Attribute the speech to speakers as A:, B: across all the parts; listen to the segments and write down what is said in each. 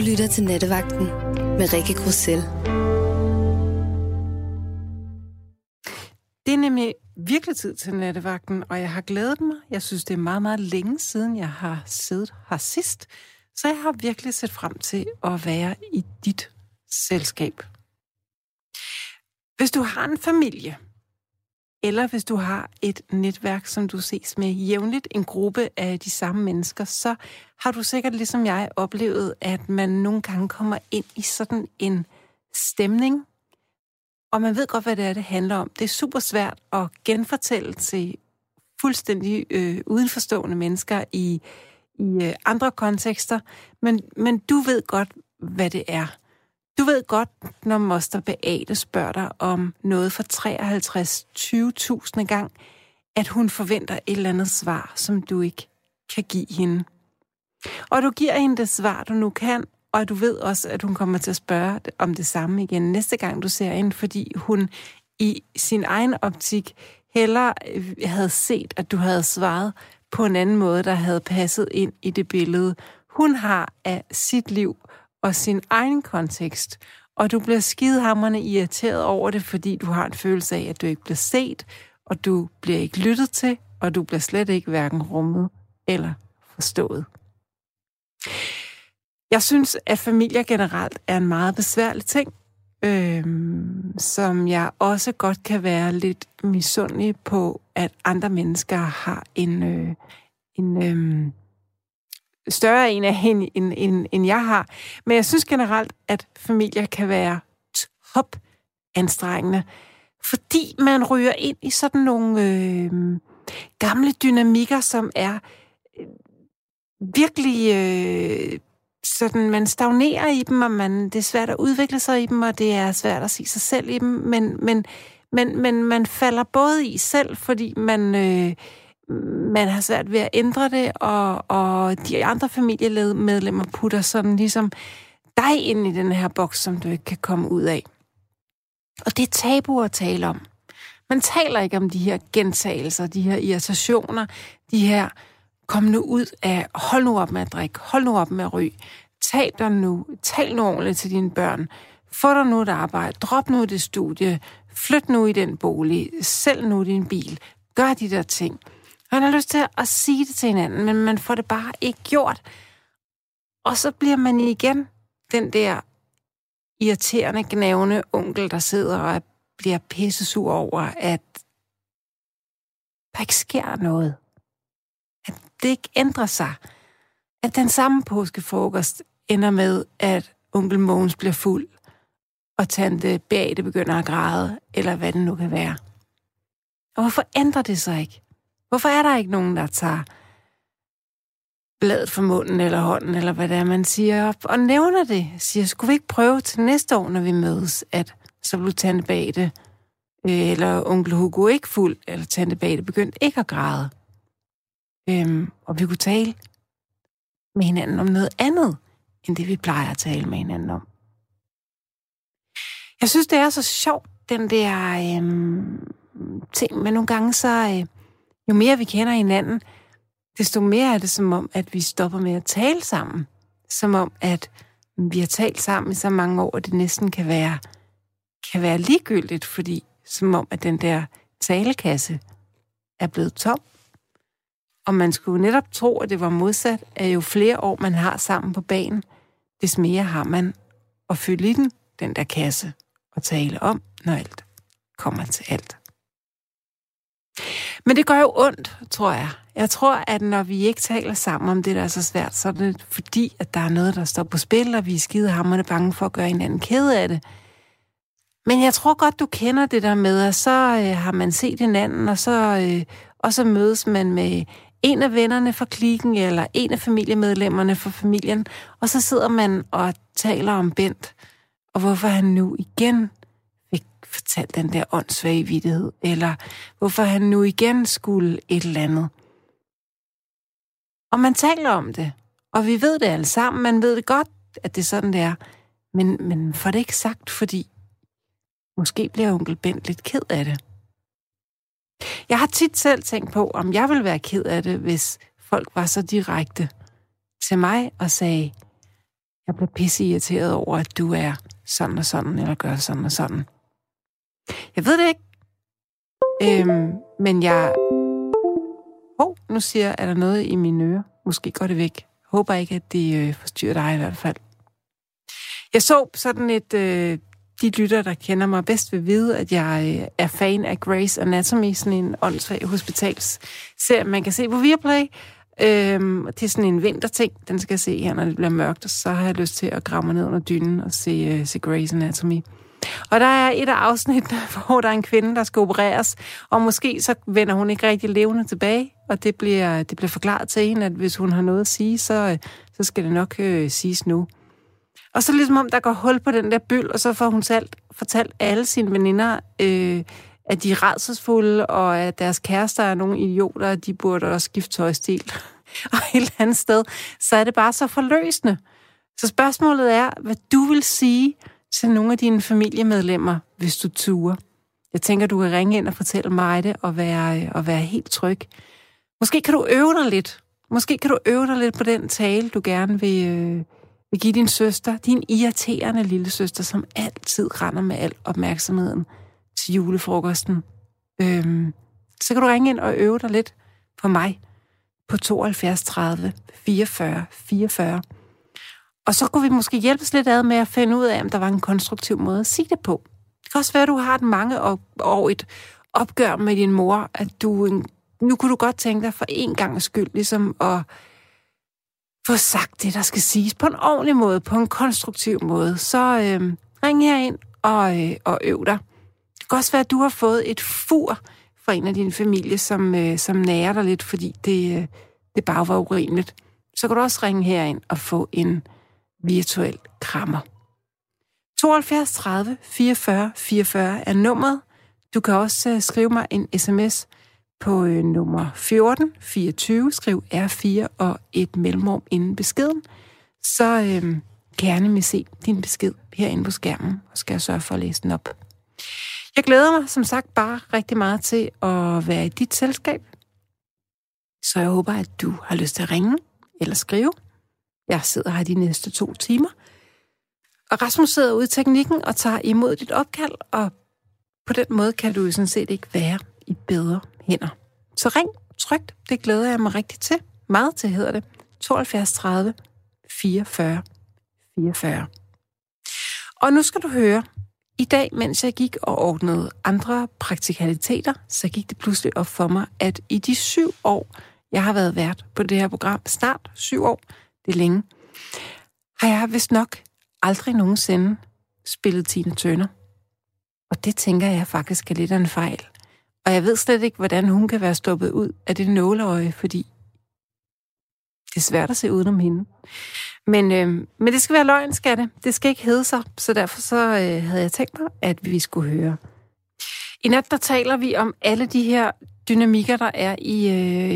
A: lytter til Nattevagten med Rikke Grussel.
B: Det er nemlig virkelig tid til nattevagten, og jeg har glædet mig. Jeg synes, det er meget, meget længe siden, jeg har siddet her sidst. Så jeg har virkelig set frem til at være i dit selskab. Hvis du har en familie, eller hvis du har et netværk, som du ses med jævnligt, en gruppe af de samme mennesker, så har du sikkert ligesom jeg oplevet, at man nogle gange kommer ind i sådan en stemning, og man ved godt, hvad det er, det handler om. Det er super svært at genfortælle til fuldstændig øh, udenforstående mennesker i, i øh, andre kontekster, men, men du ved godt, hvad det er. Du ved godt, når Moster Beate spørger dig om noget for 53-20.000 gang, at hun forventer et eller andet svar, som du ikke kan give hende. Og du giver hende det svar, du nu kan, og du ved også, at hun kommer til at spørge om det samme igen næste gang, du ser hende, fordi hun i sin egen optik heller øh, havde set, at du havde svaret på en anden måde, der havde passet ind i det billede, hun har af sit liv og sin egen kontekst. Og du bliver skidehammerne irriteret over det, fordi du har en følelse af, at du ikke bliver set, og du bliver ikke lyttet til, og du bliver slet ikke hverken rummet eller forstået. Jeg synes, at familier generelt er en meget besværlig ting, øh, som jeg også godt kan være lidt misundelig på, at andre mennesker har en, øh, en øh, større en af hende, end, end, end jeg har. Men jeg synes generelt, at familier kan være top anstrengende, fordi man ryger ind i sådan nogle øh, gamle dynamikker, som er øh, virkelig øh, sådan, man stagnerer i dem, og man, det er svært at udvikle sig i dem, og det er svært at se sig selv i dem, men, men, men, men man falder både i selv, fordi man, øh, man har svært ved at ændre det, og, og de andre familiemedlemmer putter sådan ligesom dig ind i den her boks, som du ikke kan komme ud af. Og det er tabu at tale om. Man taler ikke om de her gentagelser, de her irritationer, de her kom nu ud af, hold nu op med at drikke, hold nu op med at ryge, tag dig nu, tal nu ordentligt til dine børn, få dig nu et arbejde, drop nu det studie, flyt nu i den bolig, sælg nu din bil, gør de der ting. Man har lyst til at sige det til hinanden, men man får det bare ikke gjort. Og så bliver man igen den der irriterende, gnavende onkel, der sidder og bliver pissesur over, at der ikke sker noget At det ikke ændrer sig. At den samme påskefrokost ender med, at onkel Mogens bliver fuld, og tante Beate begynder at græde, eller hvad det nu kan være. Og hvorfor ændrer det sig ikke? Hvorfor er der ikke nogen, der tager bladet fra munden eller hånden, eller hvad det er, man siger, op og nævner det? Siger, skulle vi ikke prøve til næste år, når vi mødes, at så blev tante Bate øh, eller onkel Hugo ikke fuld, eller tante Bate begyndte ikke at græde. Øhm, og vi kunne tale med hinanden om noget andet, end det vi plejer at tale med hinanden om. Jeg synes, det er så sjovt, den der øhm, ting, men nogle gange så, øh, jo mere vi kender hinanden, desto mere er det som om, at vi stopper med at tale sammen. Som om, at vi har talt sammen i så mange år, at det næsten kan være, kan være ligegyldigt, fordi som om, at den der talekasse er blevet tom. Og man skulle netop tro, at det var modsat, at jo flere år man har sammen på banen, des mere har man at fylde i den, den der kasse, og tale om, når alt kommer til alt. Men det gør jo ondt, tror jeg. Jeg tror, at når vi ikke taler sammen om det, der er så svært, så er det fordi, at der er noget, der står på spil, og vi er skidehammerne bange for at gøre hinanden ked af det. Men jeg tror godt, du kender det der med, at så øh, har man set hinanden, og så, øh, og så mødes man med en af vennerne fra klikken, eller en af familiemedlemmerne fra familien, og så sidder man og taler om Bent, og hvorfor han nu igen fortalt den der åndssvage vidtighed, eller hvorfor han nu igen skulle et eller andet. Og man taler om det, og vi ved det alle sammen, man ved det godt, at det er sådan, det er, men, men får det ikke sagt, fordi måske bliver onkel Bent lidt ked af det. Jeg har tit selv tænkt på, om jeg ville være ked af det, hvis folk var så direkte til mig og sagde, Jeg bliver pisse irriteret over, at du er sådan og sådan, eller gør sådan og sådan. Jeg ved det ikke. Øhm, men jeg... Hov, oh, nu siger jeg, er der noget i mine ører? Måske går det væk. Håber ikke, at det øh, forstyrrer dig i hvert fald. Jeg så sådan et... Øh, de lytter, der kender mig bedst, vil vide, at jeg øh, er fan af Grace Anatomy, sådan en åndssvag hospitalsserie, man kan se på Viaplay. Øhm, det er sådan en vinterting, den skal jeg se her, når det bliver mørkt, og så har jeg lyst til at grave mig ned under dynen og se, uh, se Grace Anatomy. Og der er et af afsnittene, hvor der er en kvinde, der skal opereres, og måske så vender hun ikke rigtig levende tilbage, og det bliver, det bliver forklaret til hende, at hvis hun har noget at sige, så, så skal det nok øh, siges nu. Og så ligesom om, der går hul på den der byld, og så får hun selv fortalt alle sine veninder, øh, at de er redselsfulde, og at deres kærester er nogle idioter, og de burde også skifte tøjstil. og et eller andet sted, så er det bare så forløsende. Så spørgsmålet er, hvad du vil sige til nogle af dine familiemedlemmer, hvis du turer. Jeg tænker, du kan ringe ind og fortælle mig det, og være, øh, og være helt tryg. Måske kan du øve dig lidt. Måske kan du øve dig lidt på den tale, du gerne vil, øh, vil give din søster, din irriterende lille søster, som altid render med al opmærksomheden til julefrokosten. Øhm, så kan du ringe ind og øve dig lidt på mig på 72 30 44 44. Og så kunne vi måske hjælpes lidt ad med at finde ud af, om der var en konstruktiv måde at sige det på. Det kan også være, at du har et mange år et opgør med din mor, at du nu kunne du godt tænke dig for en gang skyld, ligesom at få sagt det, der skal siges på en ordentlig måde, på en konstruktiv måde, så øh, ring herind og, øh, og øv dig. Det kan også være, at du har fået et fur fra en af dine familie, som, øh, som nærer dig lidt, fordi det, øh, det bare var urimeligt. Så kan du også ringe herind og få en virtuel krammer. 72 30 44 44 er nummeret. Du kan også øh, skrive mig en sms på øh, nummer 14 24, skriv R4 og et mellemrum inden beskeden, så øh, gerne med se din besked herinde på skærmen, og skal jeg sørge for at læse den op. Jeg glæder mig som sagt bare rigtig meget til at være i dit selskab, så jeg håber, at du har lyst til at ringe eller skrive. Jeg sidder her de næste to timer. Og Rasmus sidder ude i teknikken og tager imod dit opkald, og på den måde kan du jo sådan set ikke være i bedre hænder. Så ring trygt, det glæder jeg mig rigtig til. Meget til hedder det. 72 30 44 44. Og nu skal du høre, i dag, mens jeg gik og ordnede andre praktikaliteter, så gik det pludselig op for mig, at i de syv år, jeg har været vært på det her program, snart syv år, det længe, har jeg vist nok aldrig nogensinde spillet Tina Turner. Og det tænker jeg faktisk er lidt af en fejl. Og jeg ved slet ikke, hvordan hun kan være stoppet ud af det nåleøje, fordi det er svært at se udenom hende. Men, øh, men det skal være løgn, skal det. Det skal ikke hedde sig, så derfor så øh, havde jeg tænkt mig, at vi skulle høre. I nat, der taler vi om alle de her dynamikker, der er i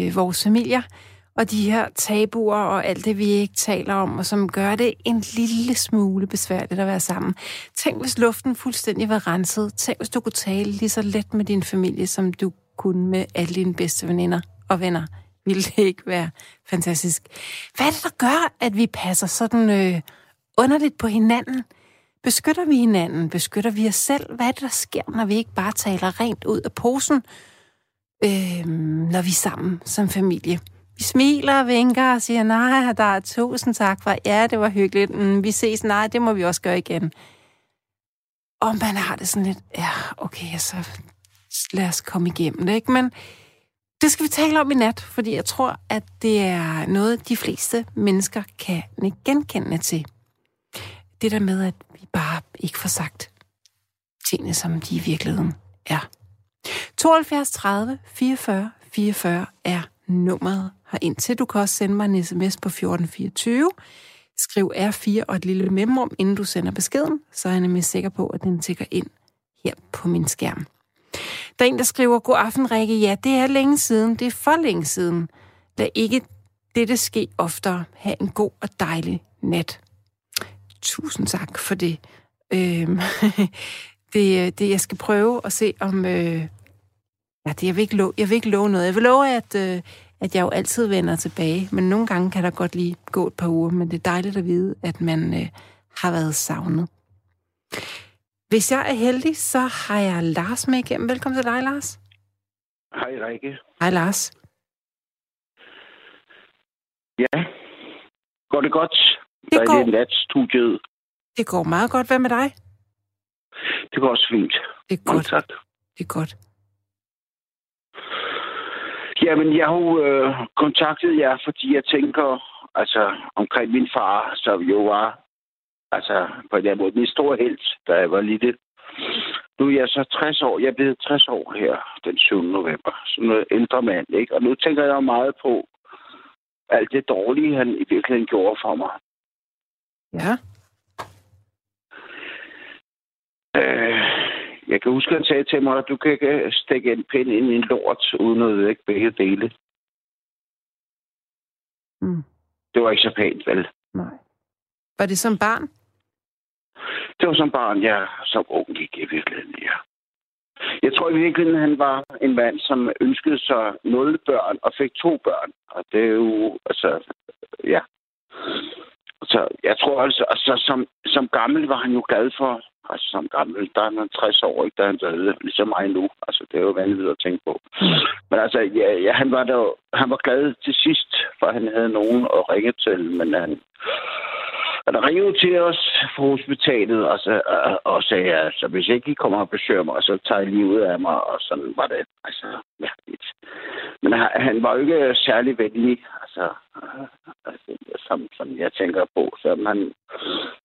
B: øh, vores familier og de her tabuer og alt det, vi ikke taler om, og som gør det en lille smule besværligt at være sammen. Tænk, hvis luften fuldstændig var renset. Tænk, hvis du kunne tale lige så let med din familie, som du kunne med alle dine bedste veninder og venner. Ville det ikke være fantastisk? Hvad er det, der gør, at vi passer sådan øh, underligt på hinanden? Beskytter vi hinanden? Beskytter vi os selv? Hvad er det, der sker, når vi ikke bare taler rent ud af posen, øh, når vi er sammen som familie? Vi smiler og vinker og siger, nej, der er tusind tak for, ja, det var hyggeligt. Mm, vi ses, nej, det må vi også gøre igen. Og man har det sådan lidt, ja, okay, så lad os komme igennem det, ikke? Men det skal vi tale om i nat, fordi jeg tror, at det er noget, de fleste mennesker kan genkende til. Det der med, at vi bare ikke får sagt tingene, som de i virkeligheden er. 72 30 44 44 er nummeret indtil. Du kan også sende mig en sms på 1424. Skriv R4 og et lille mellemrum, inden du sender beskeden, så er jeg nemlig sikker på, at den tækker ind her på min skærm. Der er en, der skriver, God aften, Rikke. Ja, det er længe siden. Det er for længe siden. Lad ikke dette ske oftere. Ha' en god og dejlig nat. Tusind tak for det. Øhm, det, øh, det, jeg skal prøve at se om... Øh, ja, det, jeg, vil ikke love, jeg vil ikke love noget. Jeg vil love, at, øh, at jeg jo altid vender tilbage. Men nogle gange kan der godt lige gå et par uger, men det er dejligt at vide, at man øh, har været savnet. Hvis jeg er heldig, så har jeg Lars med igennem. Velkommen til dig, Lars.
C: Hej, Rikke.
B: Hej, Lars.
C: Ja, går det godt?
B: Det
C: Der er
B: går,
C: det natstudiet.
B: det går meget godt. Hvad med dig?
C: Det går også fint.
B: Det er
C: Mange
B: godt.
C: tak.
B: Det er godt.
C: Jamen, jeg har jo øh, kontaktet jer, fordi jeg tænker, altså, omkring min far, som jo var, altså, på den måde, min store held, da jeg var lille. Nu er jeg så 60 år. Jeg er blevet 60 år her den 7. november. Som en ældre mand, ikke? Og nu tænker jeg meget på alt det dårlige, han i virkeligheden gjorde for mig.
B: Ja.
C: Øh, jeg kan huske, at han sagde til mig, at du kan ikke stikke en pind ind i en lort, uden at ødelægge begge dele.
B: Mm.
C: Det var ikke så pænt, vel?
B: Nej. Var det som barn?
C: Det var som barn, jeg som ung gik i virkeligheden, ja. Jeg tror i virkeligheden, han var en mand, som ønskede sig nul børn og fik to børn. Og det er jo, altså, ja. Så jeg tror altså, altså som, som gammel var han jo glad for, altså som gammel, der er han 60 år, ikke, da han døde, ligesom mig nu. Altså, det er jo vanvittigt at tænke på. Men altså, ja, ja, han, var der, han var glad til sidst, for han havde nogen at ringe til, men han, han ringede til os fra hospitalet og, så, og, og sagde, altså, hvis ikke I kommer og besøger mig, så tager I livet af mig, og sådan var det. Altså, mærkeligt. Men han, han var jo ikke særlig venlig, altså, øh, altså som, som jeg tænker på. Så han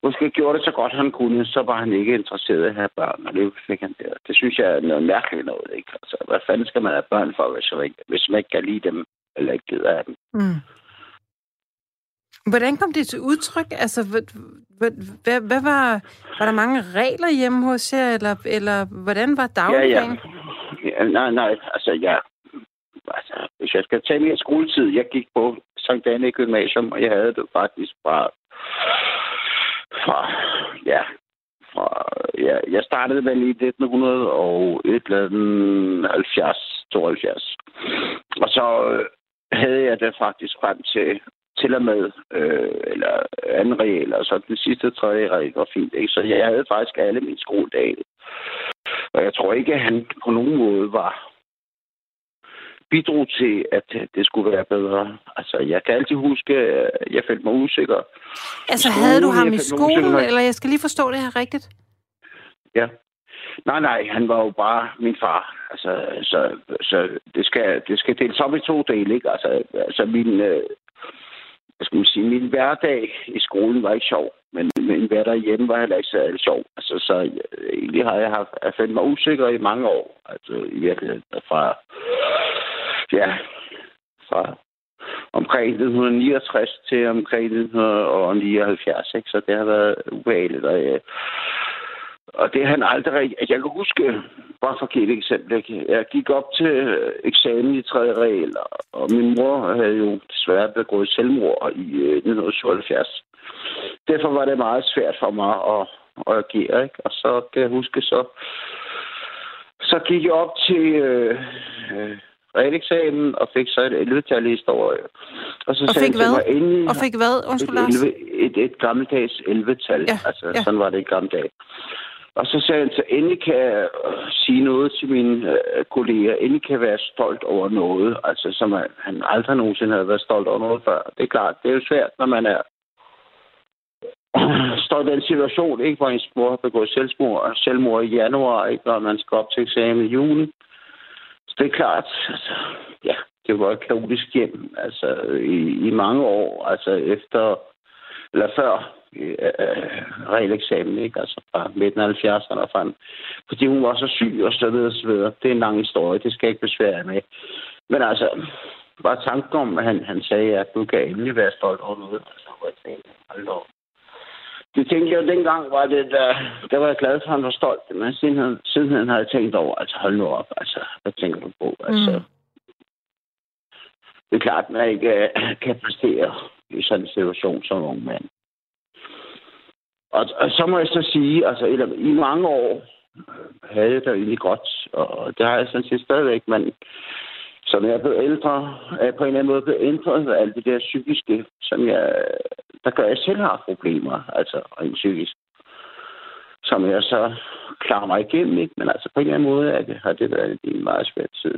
C: måske gjorde det så godt, han kunne, så var han ikke interesseret i at have børn, og det fik han der. Det synes jeg er noget mærkeligt noget, ikke? Altså, hvad fanden skal man have børn for, hvis man ikke, hvis man ikke kan lide dem, eller ikke gider af dem?
B: Mm. Hvordan kom det til udtryk? Altså, hvad, hvad, var... Var der mange regler hjemme hos jer, eller, eller hvordan var
C: Ja,
B: dagligdagen?
C: ja. ja. Nej, nej, altså, ja. Altså, hvis jeg skal tage mere skoletid, jeg gik på Sankt Anne Gymnasium, og jeg havde det faktisk fra, fra ja, fra, ja, jeg startede vel i 1900 og et eller andet 70, 72. Og så øh, havde jeg det faktisk frem til til og med, øh, eller anden regel, og så den sidste tredje regel var fint. Ikke? Så jeg havde faktisk alle mine skoledage. Og jeg tror ikke, at han på nogen måde var bidrog til, at det skulle være bedre. Altså, jeg kan altid huske, at jeg følte mig usikker.
B: Altså,
C: skolen,
B: havde du ham i skolen, eller jeg skal lige forstå det her rigtigt?
C: Ja. Nej, nej, han var jo bare min far. Altså, så, så det, skal, det skal deles op i to dele, ikke? Altså, altså min, øh, hvad skal man sige, min hverdag i skolen var ikke sjov, men min hverdag hjemme var heller ikke så sjov. Altså, så øh, egentlig har jeg haft, jeg følt mig usikker i mange år. Altså, i virkeligheden, fra, ja, fra omkring 1969 til omkring 1979, ikke? Så det har været ubehageligt, og øh, og det han aldrig... Altså, jeg kan huske, bare for at give et eksempel, ikke? jeg gik op til øh, eksamen i tredje regel, og- min mor havde jo desværre begået selvmord i øh, 1977. Derfor var det meget svært for mig at, at agere, ikke? Og så kan jeg huske, så, så gik jeg op til øh, øh, realeksamen og fik så et 11-tal i historie. Og så
B: Og
C: sagde
B: fik hvad?
C: mig, endelig,
B: Og fik hvad? Undskyld,
C: et,
B: Lars.
C: 11, et, et gammeldags 11-tal.
B: Ja,
C: altså,
B: ja.
C: sådan var det i gamle dage. Og så sagde han, så endelig kan jeg øh, sige noget til mine øh, kolleger. Endelig kan jeg være stolt over noget. Altså, som han, han aldrig nogensinde havde været stolt over noget før. Det er klart, det er jo svært, når man er står i den situation, ikke, hvor ens mor har begået selvmord, selvmord i januar, ikke, når man skal op til eksamen i juni. Så det er klart, altså, ja, det var et kaotisk hjem, altså, i, i mange år, altså efter, eller før øh, realeksamen, ikke, altså fra midten af 70'erne og frem. Fordi hun var så syg og så videre og så videre. Det er en lang historie, det skal jeg ikke besvære med. Men altså, bare tanken om, at han, han sagde, at du kan endelig være stolt over noget. Altså, hvor jeg tænkte, hold op. Det tænkte jeg jo dengang, var det, der, der var jeg glad for, at han var stolt. Men siden, sidenhen har jeg tænkt over, altså hold nu op, altså, hvad tænker du på? Altså,
B: Mm.
C: Det er klart, at man ikke øh, kan præstere i sådan en situation som ung mand. Og, og så må jeg så sige, altså eller, i mange år havde jeg det egentlig godt, og det har jeg sådan set stadigvæk, men Så når jeg er blevet ældre, er jeg på en eller anden måde blevet ændret af alt det der psykiske, som jeg, der gør, at jeg selv har problemer, altså rent psykisk. Som jeg så klarer mig igennem, ikke? Men altså på en eller anden måde er det, har det været en meget svær tid.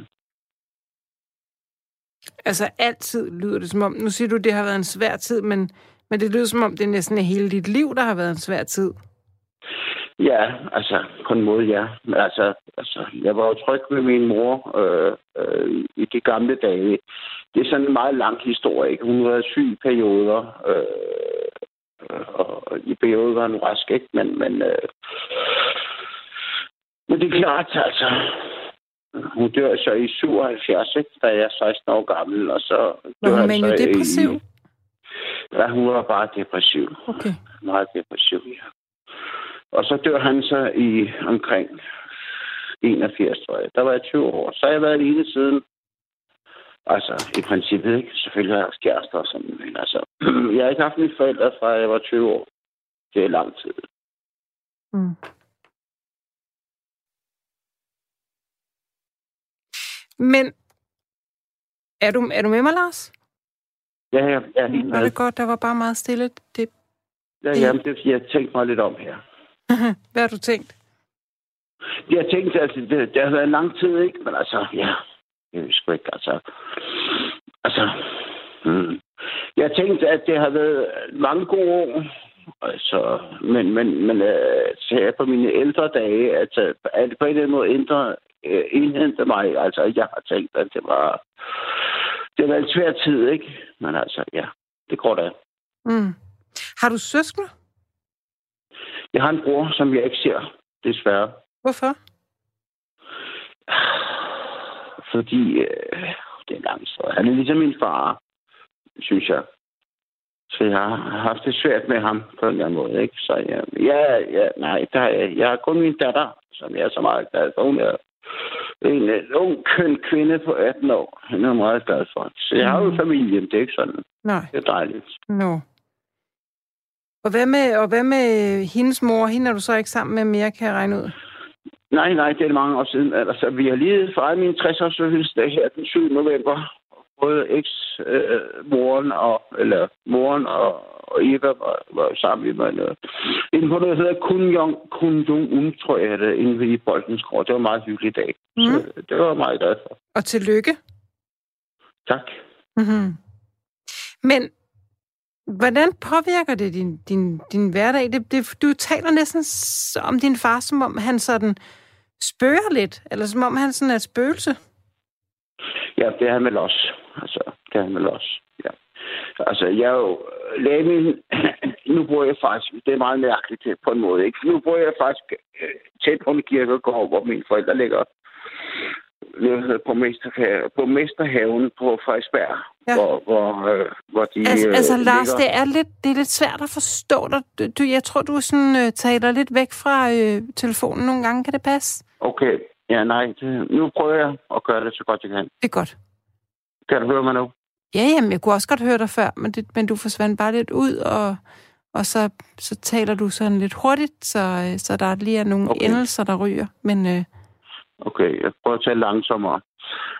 B: Altså altid lyder det som om, nu siger du, det har været en svær tid, men, men det lyder som om, det er næsten hele dit liv, der har været en svær tid.
C: Ja, altså på en måde, ja. Men altså, altså jeg var jo tryg med min mor øh, øh, i de gamle dage. Det er sådan en meget lang historie. Ikke? Hun var syg i perioder, øh, og i perioder var hun rask, ikke? Men, men, øh, men det er klart, altså, hun dør så i 77, ikke? da jeg er 16 år gammel, og så
B: dør hun men jo depressiv? I,
C: ja, hun var bare depressiv.
B: Okay.
C: Meget depressiv, ja. Og så dør han så i omkring 81, tror jeg. Der var jeg 20 år. Så har jeg været alene siden. Altså, i princippet, ikke? Selvfølgelig har jeg haft kærester og sådan, men altså, jeg har ikke haft mine forældre fra jeg var 20 år. Det er lang tid. Mm.
B: Men er du, er du med mig, Lars?
C: Ja, ja, ja. Helt
B: var det godt, der var bare meget stille. Det,
C: ja, det... jamen, det, jeg tænkte mig lidt om her.
B: Hvad har du tænkt?
C: Jeg har tænkt, altså, det, det har været lang tid, ikke? Men altså, ja, jeg ved sgu ikke, altså. Altså, hmm. Jeg har tænkt, at det har været mange gode år. Altså, men, men, men øh, så her på mine ældre dage, altså, at det på en eller anden måde ændre, øh, indhente mig. Altså, jeg har tænkt, at det var, det var en svær tid, ikke? Men altså, ja, det går da.
B: Mm. Har du søskende?
C: Jeg har en bror, som jeg ikke ser, desværre.
B: Hvorfor?
C: Fordi øh, det er langt så. Han er ligesom min far, synes jeg. Så jeg har haft det svært med ham på en eller anden måde. Ikke? Så ja, ja, ja nej, der, jeg, jeg har kun min datter, som jeg er så meget glad for. Hun er en, en ung, køn kvinde på 18 år. Hun er meget glad for. Så jeg har jo mm. familien, det er ikke sådan.
B: Nej.
C: Det er dejligt.
B: No. Og hvad med, og hvad med hendes mor? Hende er du så ikke sammen med mere, kan jeg regne ud?
C: Nej, nej, det er mange år siden. Altså, vi har lige fejret min 60-års fødselsdag her den 7. november. Både eks-moren øh, og, eller moren og, og Eva var, var sammen i mig. Inden på noget, der hedder Kun Jong Kun Jong Un, tror jeg, det, inde i Boldens Gård. Det var en meget hyggelig dag. Mm. Så det var meget glad for.
B: Og tillykke.
C: Tak.
B: Mm-hmm. Men Hvordan påvirker det din, din, din hverdag? Det, det, du taler næsten om din far, som om han sådan spørger lidt, eller som om han sådan er et spøgelse.
C: Ja, det er han vel også. Altså, det er han vel også. Ja. Altså, jeg er jo lagde min... nu bor jeg faktisk... Det er meget mærkeligt på en måde, ikke? Nu bor jeg faktisk øh, tæt på en kirkegård, hvor mine forældre ligger på, Mesterhaven, på Mesterhaven på Frederiksberg, ja. hvor, hvor, øh, hvor de
B: Altså,
C: øh,
B: altså Lars, det er, lidt, det er lidt svært at forstå dig. Du, jeg tror, du sådan, øh, taler lidt væk fra øh, telefonen nogle gange. Kan det passe?
C: Okay. Ja, nej. Det, nu prøver jeg at gøre det så godt, jeg kan.
B: Det er godt.
C: Kan du høre mig nu?
B: Ja, jamen, jeg kunne også godt høre dig før, men, det, men du forsvandt bare lidt ud, og, og så, så taler du sådan lidt hurtigt, så, øh, så der lige er nogle okay. endelser, der ryger. Men, øh,
C: Okay, jeg prøver at tale langsommere.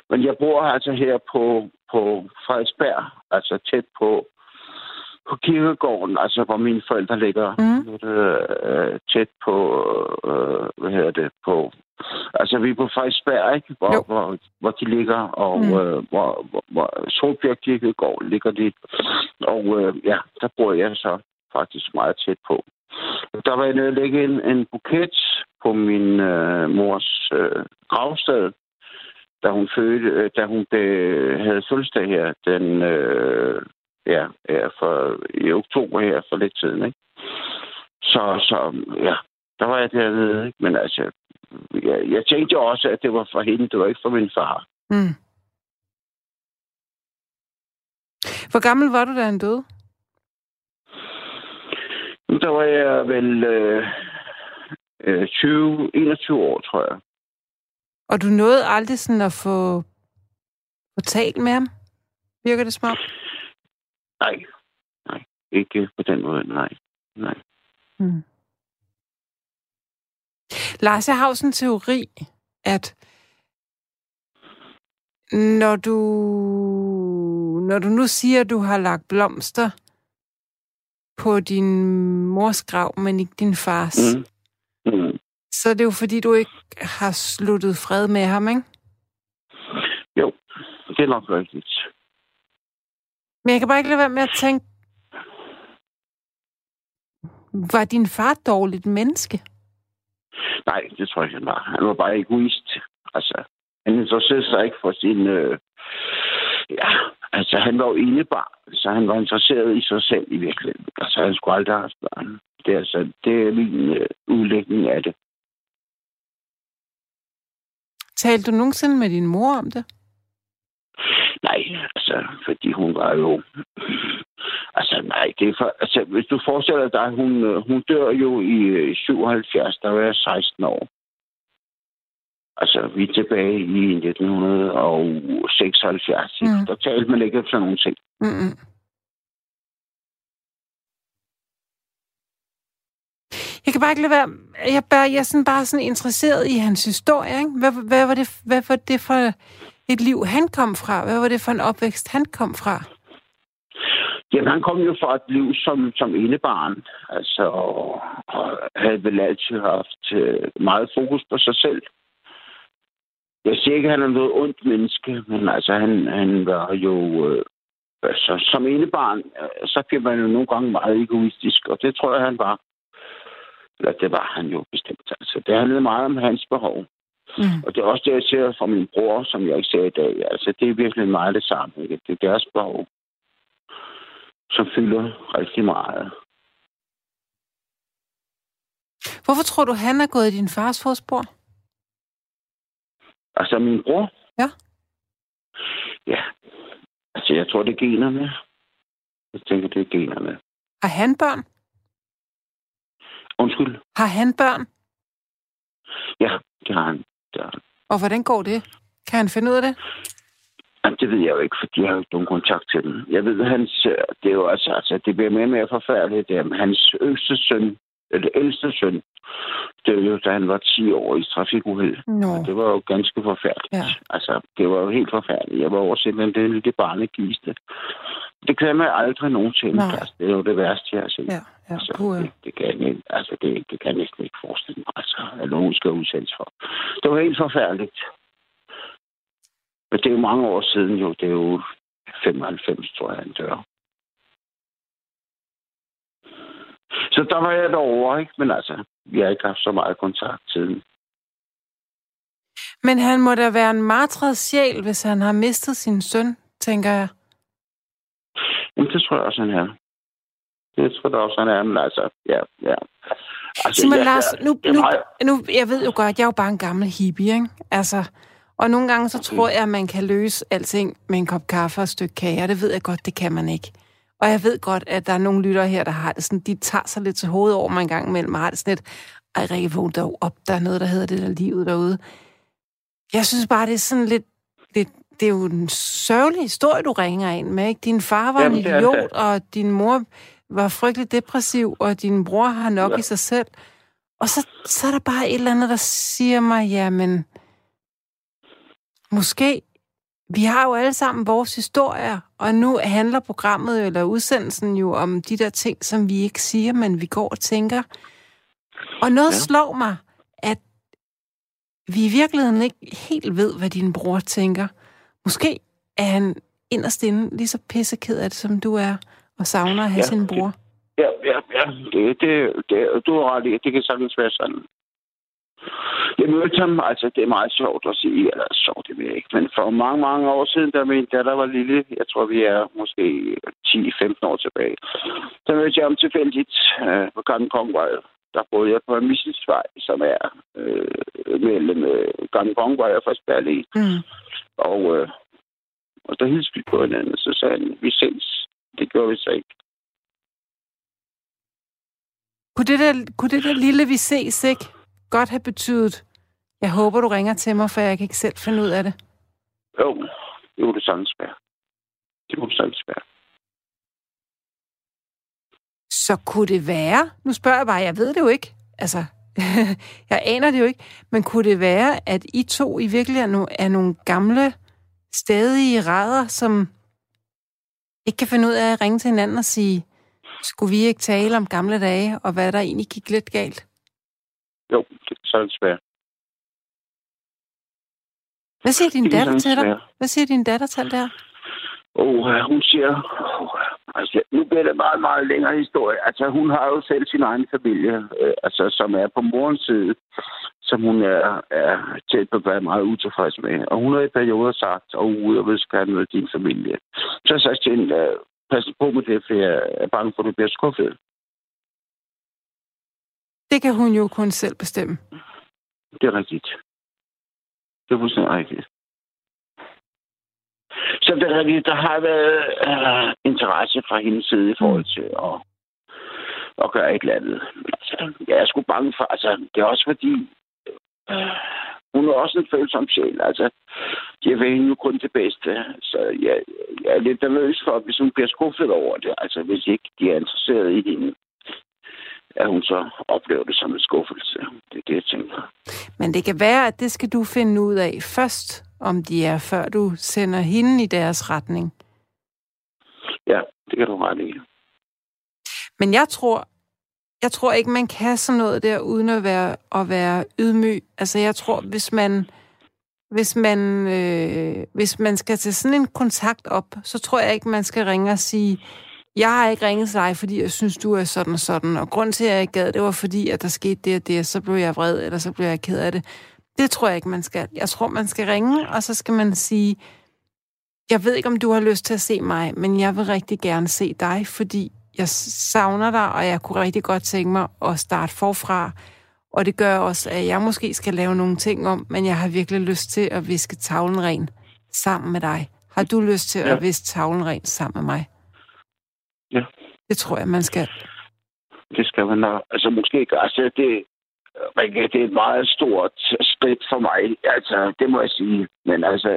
C: Men jeg bor altså her på, på Frederiksberg, altså tæt på, på kirkegården, altså hvor mine forældre ligger. Mm. Øh, tæt på, øh, hvad hedder det, på... Altså vi er på Frederiksberg, ikke? Hvor, hvor, hvor de ligger, og mm. øh, hvor, hvor, hvor Solbjerg Kirkegård ligger de. Og øh, ja, der bor jeg så faktisk meget tæt på. Der var jeg nede lægge en, en buket på min øh, mors øh, gravsted, da hun fødte, øh, da hun be, havde fødselsdag her, den, øh, ja, ja, for, i oktober her for lidt siden, ikke? Så, så ja, der var jeg dernede, ikke? Men altså, jeg, jeg tænkte også, at det var for hende, det var ikke for min far.
B: Mm. Hvor gammel var du, da han døde?
C: Der var jeg vel øh, 20, øh, 21 år, tror jeg.
B: Og du nåede aldrig sådan at få, få talt med ham? Virker det smart?
C: Nej. Nej. Ikke på den måde, nej. Nej. Hmm.
B: Lars, jeg har jo sådan en teori, at Når du, når du nu siger, at du har lagt blomster på din mors grav, men ikke din fars, mm. Mm. så er det jo fordi, du ikke har sluttet fred med ham, ikke?
C: Jo, det er nok rigtigt.
B: Men jeg kan bare ikke lade være med at tænke, var din far dårligt menneske?
C: Nej, det tror jeg ikke, han var. Han var bare egoist. Altså, han interesserede sig ikke for sin... Øh, ja, altså han var jo enebar, så han var interesseret i sig selv i virkeligheden. Altså han skulle aldrig have børn. Det er, altså, det er min øh, udlægning af det.
B: Talte du nogensinde med din mor om det?
C: Nej, altså, fordi hun var jo... Altså, nej, det er for... Altså, hvis du forestiller dig, hun, øh, hun dør jo i 77, øh, der var jeg 16 år. Altså, vi er tilbage i 1976. Mm. Der talte man ikke sådan nogle ting. Mm-hmm.
B: Jeg kan bare ikke lade være... Jeg, bare, jeg er sådan bare sådan interesseret i hans historie. Ikke? Hvad, hvad, var det, hvad var det for et liv, han kom fra? Hvad var det for en opvækst, han kom fra?
C: Jamen, han kom jo fra et liv som, som indebarn. Altså, og, havde vel altid haft øh, meget fokus på sig selv. Jeg siger ikke, at han er noget ondt menneske, men altså, han, han var jo... Øh, altså, som enebarn, øh, så bliver man jo nogle gange meget egoistisk, og det tror jeg, han var. Eller det var han jo bestemt. Altså, det handlede meget om hans behov. Mm. Og det er også det, jeg ser fra min bror, som jeg ikke ser i dag. Altså, det er virkelig meget det samme. Ikke? Det er deres behov, som fylder rigtig meget.
B: Hvorfor tror du, han er gået i din fars fodspor?
C: Altså min bror?
B: Ja.
C: Ja. Altså, jeg tror, det er generne. Jeg tænker, det er generne.
B: Har han børn?
C: Undskyld?
B: Har han børn?
C: Ja, det har han. Det har han.
B: Og hvordan går det? Kan han finde ud af det?
C: Jamen, det ved jeg jo ikke, fordi jeg har ikke nogen kontakt til dem. Jeg ved, hans, det er jo altså, altså det bliver mere og mere forfærdeligt. Er, hans yngste søn, eller ældste søn, det var jo, da han var 10 år i trafikuheld. No. Det var jo ganske forfærdeligt. Ja. Altså, det var jo helt forfærdeligt. Jeg var over simpelthen det lille barnegiste. Det kan man aldrig nogensinde. Altså, det er jo det værste, jeg har set.
B: Ja, ja.
C: Altså, det, det, kan jeg, altså, det, det kan jeg næsten ikke forestille mig, altså, at nogen skal udsættes for. Det var helt forfærdeligt. Men det er jo mange år siden jo. Det er jo 95, tror jeg, han dør. Så der var jeg derovre, ikke? Men altså, vi har ikke haft så meget kontakt siden.
B: Men han må da være en martret sjæl, hvis han har mistet sin søn, tænker jeg.
C: Jamen, det tror jeg også, han er. Det tror jeg også, han er. Men altså, ja, ja.
B: Altså, Simon ja, Lars, nu, nu, nu, jeg ved jo godt, jeg er jo bare en gammel hippie, ikke? Altså, og nogle gange så tror jeg, at man kan løse alting med en kop kaffe og et stykke kage, og det ved jeg godt, det kan man ikke. Og jeg ved godt, at der er nogle lyttere her, der har det sådan, de tager sig lidt til hovedet over mig en gang imellem, og har det sådan lidt, ej Rikke, vågn dog op, der er noget, der hedder det der livet derude. Jeg synes bare, det er sådan lidt, lidt det er jo en sørgelig historie, du ringer ind med, ikke? Din far var Jamen, en idiot, og din mor var frygtelig depressiv, og din bror har nok ja. i sig selv. Og så, så er der bare et eller andet, der siger mig, jamen, måske vi har jo alle sammen vores historier, og nu handler programmet eller udsendelsen jo om de der ting, som vi ikke siger, men vi går og tænker. Og noget ja. slår mig, at vi i virkeligheden ikke helt ved, hvad din bror tænker. Måske er han inderst inde lige så pisseked af det, som du er, og savner at have ja, sin bror.
C: Ja, ja, ja. Det, det, det, du har ret i. Det kan sagtens være sådan. Jeg mødte ham, altså det er meget sjovt at sige, eller sjovt, det ved jeg ikke, men for mange, mange år siden, da min datter var lille, jeg tror vi er måske 10-15 år tilbage, der mødte jeg ham tilfældigt øh, på Gamle Kongvej. Der boede jeg på Misselsvej, som er øh, mellem øh, Gamle Kongvej og Frederiksberg mm. Og, øh, og der hilste vi på hinanden, så sagde han, vi ses. Det gjorde vi så ikke.
B: Kunne det der, kunne det der lille vi ses ikke godt have betydet, jeg håber, du ringer til mig, for jeg kan ikke selv finde ud af det.
C: Jo, det kunne det sagtens være. Det kunne det sagtens være.
B: Så kunne det være, nu spørger jeg bare, jeg ved det jo ikke, altså, jeg aner det jo ikke, men kunne det være, at I to i virkeligheden er nogle gamle stadige rader, som ikke kan finde ud af at ringe til hinanden og sige, skulle vi ikke tale om gamle dage, og hvad der egentlig gik lidt galt?
C: Jo, det er så svært.
B: Hvad siger din datter til dig? Hvad siger din datter til der?
C: Oh, hun siger, oh, altså, nu bliver det meget, meget længere historie. Altså, hun har jo selv sin egen familie, øh, altså, som er på morens side, som hun er, er tæt på at være meget utilfreds med. Og hun har i perioder sagt, og oh, jeg vil gerne med din familie. Så jeg sagt til hende, pas på med det, for jeg er bange for, at du bliver skuffet.
B: Det kan hun jo kun selv bestemme.
C: Det er rigtigt. Det er fuldstændig rigtigt. Så det er rigtigt, der har været uh, interesse fra hendes side i forhold til at, at gøre et eller andet. Altså, jeg er sgu bange for, altså, det er også fordi, uh, hun er også en følsom sjæl. Altså, jeg vil hende jo kun det bedste. Så jeg, jeg er lidt nervøs for, hvis hun bliver skuffet over det. Altså, hvis ikke de er interesseret i hende at hun så oplever det som en skuffelse. Det er det, jeg tænker.
B: Men det kan være, at det skal du finde ud af først, om de er, før du sender hende i deres retning.
C: Ja, det kan du ret i.
B: Men jeg tror, jeg tror ikke, man kan sådan noget der, uden at være, at være ydmyg. Altså, jeg tror, hvis man, hvis man, øh, hvis man skal til sådan en kontakt op, så tror jeg ikke, man skal ringe og sige, jeg har ikke ringet til dig, fordi jeg synes, du er sådan og sådan, og grund til, at jeg ikke gad, det var fordi, at der skete det og det, så blev jeg vred, eller så blev jeg ked af det. Det tror jeg ikke, man skal. Jeg tror, man skal ringe, og så skal man sige, jeg ved ikke, om du har lyst til at se mig, men jeg vil rigtig gerne se dig, fordi jeg savner dig, og jeg kunne rigtig godt tænke mig at starte forfra. Og det gør også, at jeg måske skal lave nogle ting om, men jeg har virkelig lyst til at viske tavlen ren sammen med dig. Har du lyst til ja. at viske tavlen ren sammen med mig?
C: Ja.
B: Det tror jeg, man skal.
C: Det skal man nok. Altså måske ikke. Altså det, det er et meget stort skridt for mig. Altså, det må jeg sige. Men altså,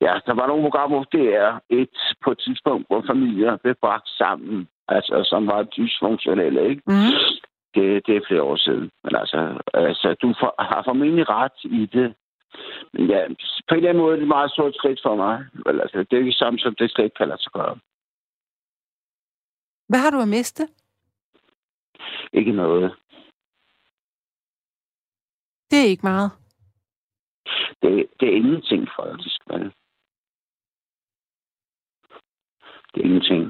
C: ja, der var nogle programmer, det er et på et tidspunkt, hvor familier blev bragt sammen, altså, som var dysfunktionelle, ikke? Mm. Det, det er flere år siden. Men altså, altså du for, har formentlig ret i det. Men ja, på en eller anden måde er det et meget stort skridt for mig. Vel, altså, det er ikke samme, som det ikke kan lade sig gøre.
B: Hvad har du at miste?
C: Ikke noget.
B: Det er ikke meget.
C: Det, det er ingenting, faktisk. Vel? Det er ingenting.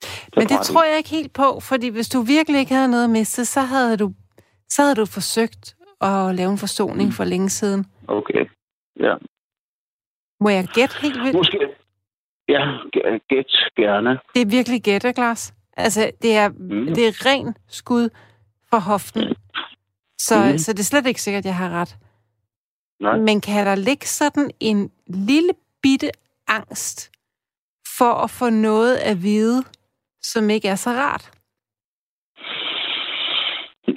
B: Det Men det tror jeg ikke helt på, fordi hvis du virkelig ikke havde noget at miste, så havde du, så havde du forsøgt at lave en forsoning mm. for længe siden.
C: Okay, ja.
B: Må jeg gætte helt vildt?
C: Måske. Ja, gæt gerne.
B: Det er virkelig gætte. Altså, det er, mm. det er ren skud for hoften. Så, mm. så det er slet ikke sikkert, at jeg har ret. Nej. Men kan der ligge sådan en lille bitte angst for at få noget at vide, som ikke er så rart?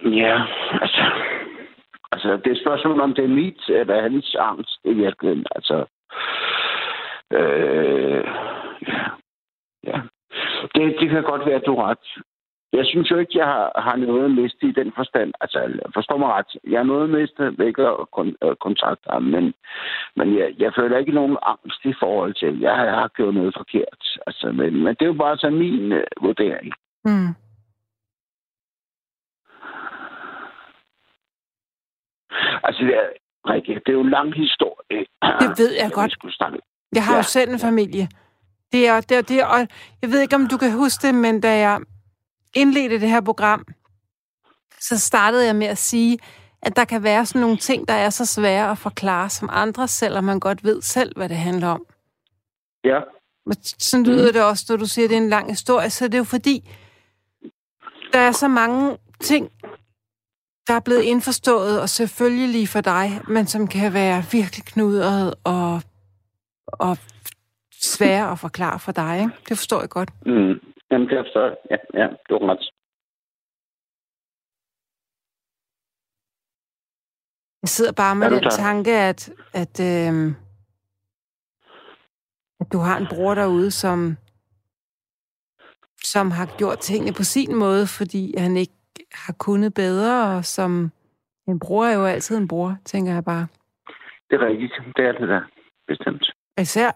C: Ja, altså... Altså, det er et spørgsmål, om det er mit eller hans angst i virkeligheden. Altså, øh, ja. Det, det kan godt være, at du er ret. Jeg synes jo ikke, jeg har, har noget at miste i den forstand. Altså, forstår mig ret. Jeg har noget at miste ikke at kon- øh, kontakte ham, men, men jeg, jeg føler ikke nogen angst i forhold til, jeg har, jeg har gjort noget forkert. Altså, men, men det er jo bare sådan min uh, vurdering. Mm. Altså, det er, Rikke, det er jo en lang historie.
B: Det ved jeg godt. Jeg har ja. jo selv en familie. Det er, det er, det er, og jeg ved ikke, om du kan huske det, men da jeg indledte det her program, så startede jeg med at sige, at der kan være sådan nogle ting, der er så svære at forklare som andre, selvom man godt ved selv, hvad det handler om.
C: Ja.
B: Men sådan lyder mm. det også, når du siger, at det er en lang historie, så det er jo fordi, der er så mange ting, der er blevet indforstået, og selvfølgelig for dig, men som kan være virkelig knudret og, og svære at forklare for dig. Ikke? Det forstår jeg godt.
C: Mm. Jamen, det forstår jeg. Ja, ja, det var ret.
B: Jeg sidder bare med den tanke, at, at, øh, at du har en bror derude, som, som har gjort tingene på sin måde, fordi han ikke har kunnet bedre, og som en bror er jo altid en bror, tænker jeg bare.
C: Det er rigtigt. Det er det der, bestemt.
B: Især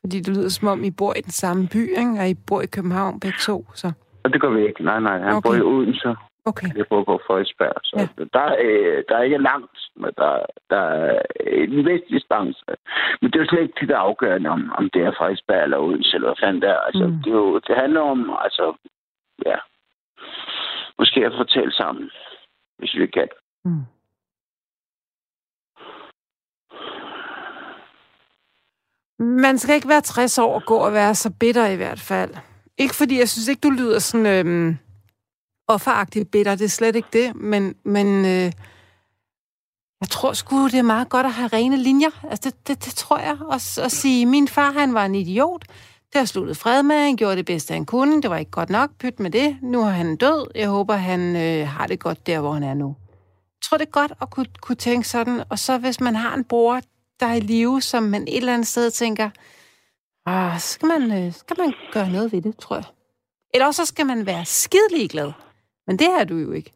B: fordi det lyder som om, I bor i den samme by, ikke? og I bor i København begge to. Så.
C: Og det gør vi ikke. Nej, nej. Han okay. bor i Odense.
B: Okay.
C: Jeg bor på Frederiksberg. Så ja. der, øh, der er ikke langt, men der, der er en vis distance. Men det er jo slet ikke det, der afgørende, om, om det er Frederiksberg eller Odense, eller hvad fanden der. Altså, mm. det, er jo, det handler om, altså, ja, måske at fortælle sammen, hvis vi kan. Mm.
B: Man skal ikke være 60 år og gå og være så bitter i hvert fald. Ikke fordi, jeg synes ikke, du lyder sådan øhm, offeragtigt bitter. Det er slet ikke det. Men, men øh, jeg tror sgu, det er meget godt at have rene linjer. Altså, det, det, det tror jeg. Og, at sige, min far, han var en idiot. Det har sluttet fred med. Han gjorde det bedste, han kunne. Det var ikke godt nok. Pyt med det. Nu er han død. Jeg håber, han øh, har det godt der, hvor han er nu. Jeg tror, det er godt at kunne, kunne tænke sådan. Og så hvis man har en bror, der er i live, som man et eller andet sted tænker, ah, skal man, øh, skal man gøre noget ved det, tror jeg. Eller så skal man være skidelig glad. Men det er du jo ikke.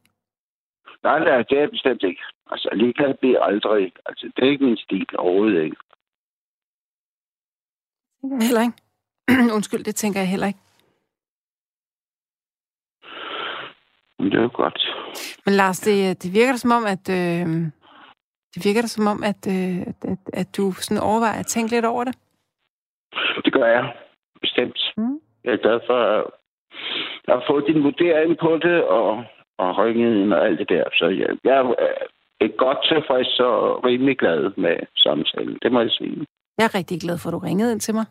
C: Nej, nej, det er bestemt ikke. Altså, ligeglad bliver aldrig. Altså, det er ikke min stil overhovedet ikke.
B: Jeg heller ikke. Undskyld, det tænker jeg heller ikke.
C: Men det er jo godt.
B: Men Lars, det, det virker som om, at... Øh, det virker da som om, at, øh, at, at, du sådan overvejer at tænke lidt over det.
C: Det gør jeg. Bestemt. Mm. Jeg er glad for, at jeg har fået din vurdering på det, og, og ringet og alt det der. Så jeg, jeg er godt tilfreds og rimelig glad med samtalen. Det må jeg sige.
B: Jeg er rigtig glad for, at du ringede ind til mig.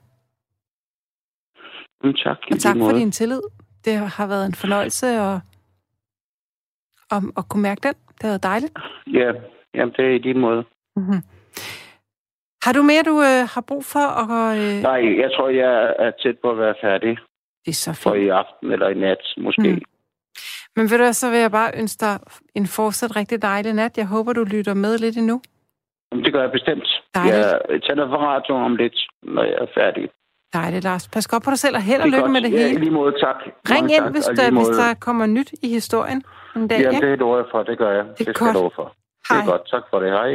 C: Mm, tak.
B: Og tak for din tillid. Det har været en fornøjelse at, at, at kunne mærke den. Det har været dejligt.
C: Ja, Jamen, det er i din måde. Mm-hmm.
B: Har du mere, du øh, har brug for? At, øh...
C: Nej, jeg tror, jeg er tæt på at være færdig.
B: Det er så fint.
C: For i aften eller i nat, måske. Mm.
B: Men ved du, så vil jeg bare ønske dig en fortsat rigtig dejlig nat. Jeg håber, du lytter med lidt endnu.
C: Jamen, det gør jeg bestemt. Dejligt. Jeg tænder for radioen om lidt, når jeg er færdig.
B: Dejligt, Lars. Pas godt på dig selv, og held og lykke godt. med det ja, hele.
C: lige måde, tak.
B: Ring Mange ind, tak, hvis, der, hvis der kommer nyt i historien en dag.
C: Jamen, det er et for, det gør jeg. Det, det skal jeg love for. Hej. Det er godt. Tak for det. Hej.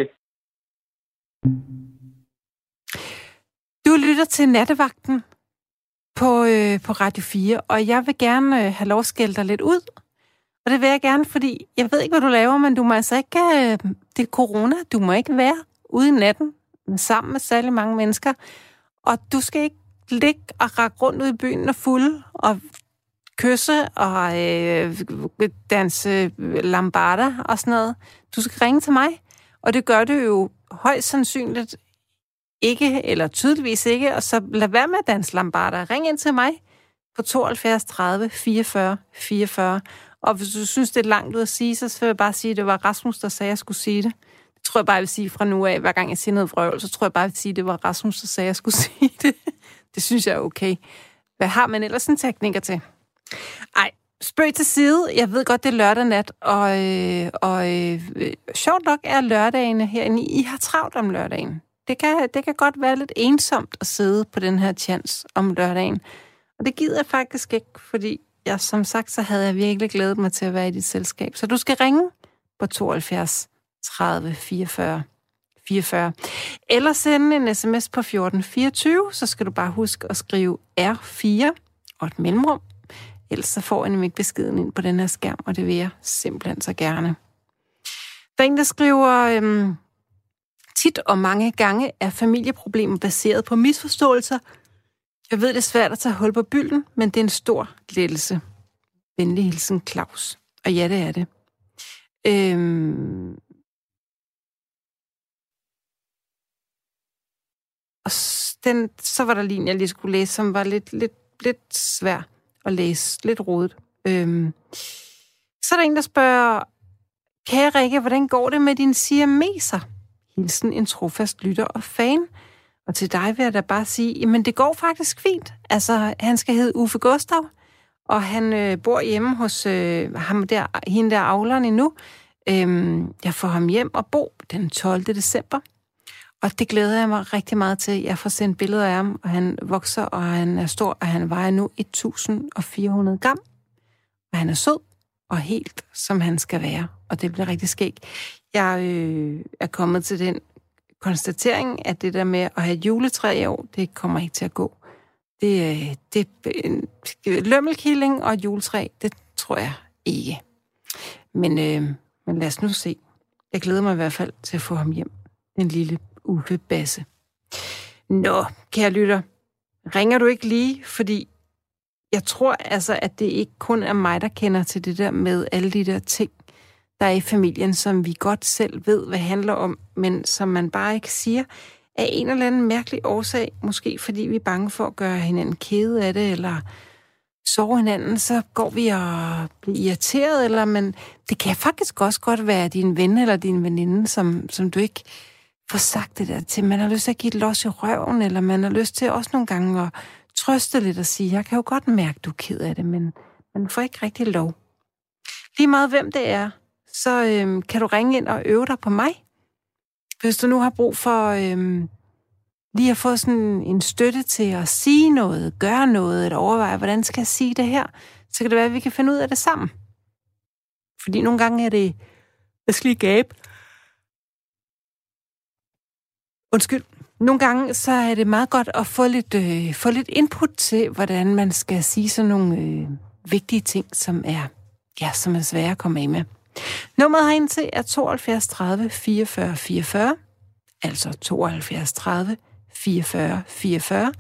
B: Du lytter til Nattevagten på, øh, på Radio 4, og jeg vil gerne øh, have lov at skælde dig lidt ud. Og det vil jeg gerne, fordi jeg ved ikke, hvad du laver, men du må altså ikke... Øh, det er corona. Du må ikke være ude i natten sammen med særlig mange mennesker. Og du skal ikke ligge og række rundt ud i byen og fuld og kysse og øh, danse lambada og sådan noget. Du skal ringe til mig, og det gør du jo højst sandsynligt ikke, eller tydeligvis ikke, og så lad være med at danse lambada. Ring ind til mig på 72 30 44 44. Og hvis du synes, det er langt ud at sige, så vil jeg bare sige, at det var Rasmus, der sagde, at jeg skulle sige det. Det tror jeg bare, jeg vil sige fra nu af. Hver gang jeg siger noget vrøvl, så tror jeg bare, jeg vil sige, at det var Rasmus, der sagde, at jeg skulle sige det. Det synes jeg er okay. Hvad har man ellers en tekniker til? Ej, spøg til side. Jeg ved godt, det er lørdag nat, og, øh, og øh, sjovt nok er lørdagene herinde. I har travlt om lørdagen. Det kan, det kan godt være lidt ensomt at sidde på den her chance om lørdagen. Og det gider jeg faktisk ikke, fordi jeg, som sagt, så havde jeg virkelig glædet mig til at være i dit selskab. Så du skal ringe på 72 30 44 44. Eller sende en sms på 1424, så skal du bare huske at skrive R4 og et mellemrum Ellers så får jeg ikke beskeden ind på den her skærm, og det vil jeg simpelthen så gerne. Der er en, der skriver, øhm, tit og mange gange er familieproblemer baseret på misforståelser. Jeg ved, det er svært at tage hul på bylden, men det er en stor lettelse. Venlig hilsen, Claus. Og ja, det er det. Øhm, og den, så var der lige en, jeg lige skulle læse, som var lidt, lidt, lidt svær at læse. Lidt rodet. Øhm. Så er der en, der spørger, Kære Rikke, hvordan går det med din siameser? Hilsen en trofast lytter og fan. Og til dig vil jeg da bare sige, men det går faktisk fint. Altså, han skal hedde Uffe Gustav, og han øh, bor hjemme hos øh, ham der, hende der avleren endnu. Øhm, jeg får ham hjem og bo den 12. december. Og det glæder jeg mig rigtig meget til. Jeg får sendt billeder af ham, og han vokser, og han er stor, og han vejer nu 1400 gram. Og han er sød og helt, som han skal være. Og det bliver rigtig skægt. Jeg øh, er kommet til den konstatering, at det der med at have juletræ i år, det kommer ikke til at gå. Det, øh, det lømmelkilling og juletræ, det tror jeg ikke. Men, øh, men lad os nu se. Jeg glæder mig i hvert fald til at få ham hjem. Den lille Uffe Basse. Nå, kære lytter, ringer du ikke lige, fordi jeg tror altså, at det ikke kun er mig, der kender til det der med alle de der ting, der er i familien, som vi godt selv ved, hvad handler om, men som man bare ikke siger, af en eller anden mærkelig årsag, måske fordi vi er bange for at gøre hinanden kede af det, eller sove hinanden, så går vi og bliver irriteret, eller men det kan faktisk også godt være din ven eller din veninde, som, som du ikke få sagt det der til. Man har lyst til at give et los i røven, eller man har lyst til også nogle gange at trøste lidt og sige, jeg kan jo godt mærke, du er ked af det, men man får ikke rigtig lov. Lige meget hvem det er, så øhm, kan du ringe ind og øve dig på mig. Hvis du nu har brug for øhm, lige at få sådan en støtte til at sige noget, gøre noget, eller overveje, hvordan skal jeg sige det her, så kan det være, at vi kan finde ud af det sammen. Fordi nogle gange er det, jeg skal lige gabe. Undskyld. Nogle gange så er det meget godt at få lidt, øh, få lidt input til, hvordan man skal sige sådan nogle øh, vigtige ting, som er, ja, som er svære at komme af med. Nummeret herind til er 72 30 44 44, altså 72 30 44 44,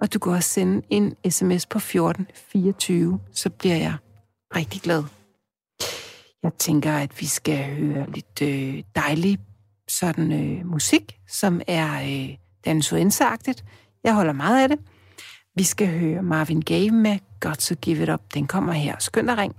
B: og du kan også sende en sms på 14 24, så bliver jeg rigtig glad. Jeg tænker, at vi skal høre lidt øh, dejlig sådan øh, musik, som er øh, dansuenseagtigt. Jeg holder meget af det. Vi skal høre Marvin Gaye med Got to Give It Up. Den kommer her. Skynd dig ring.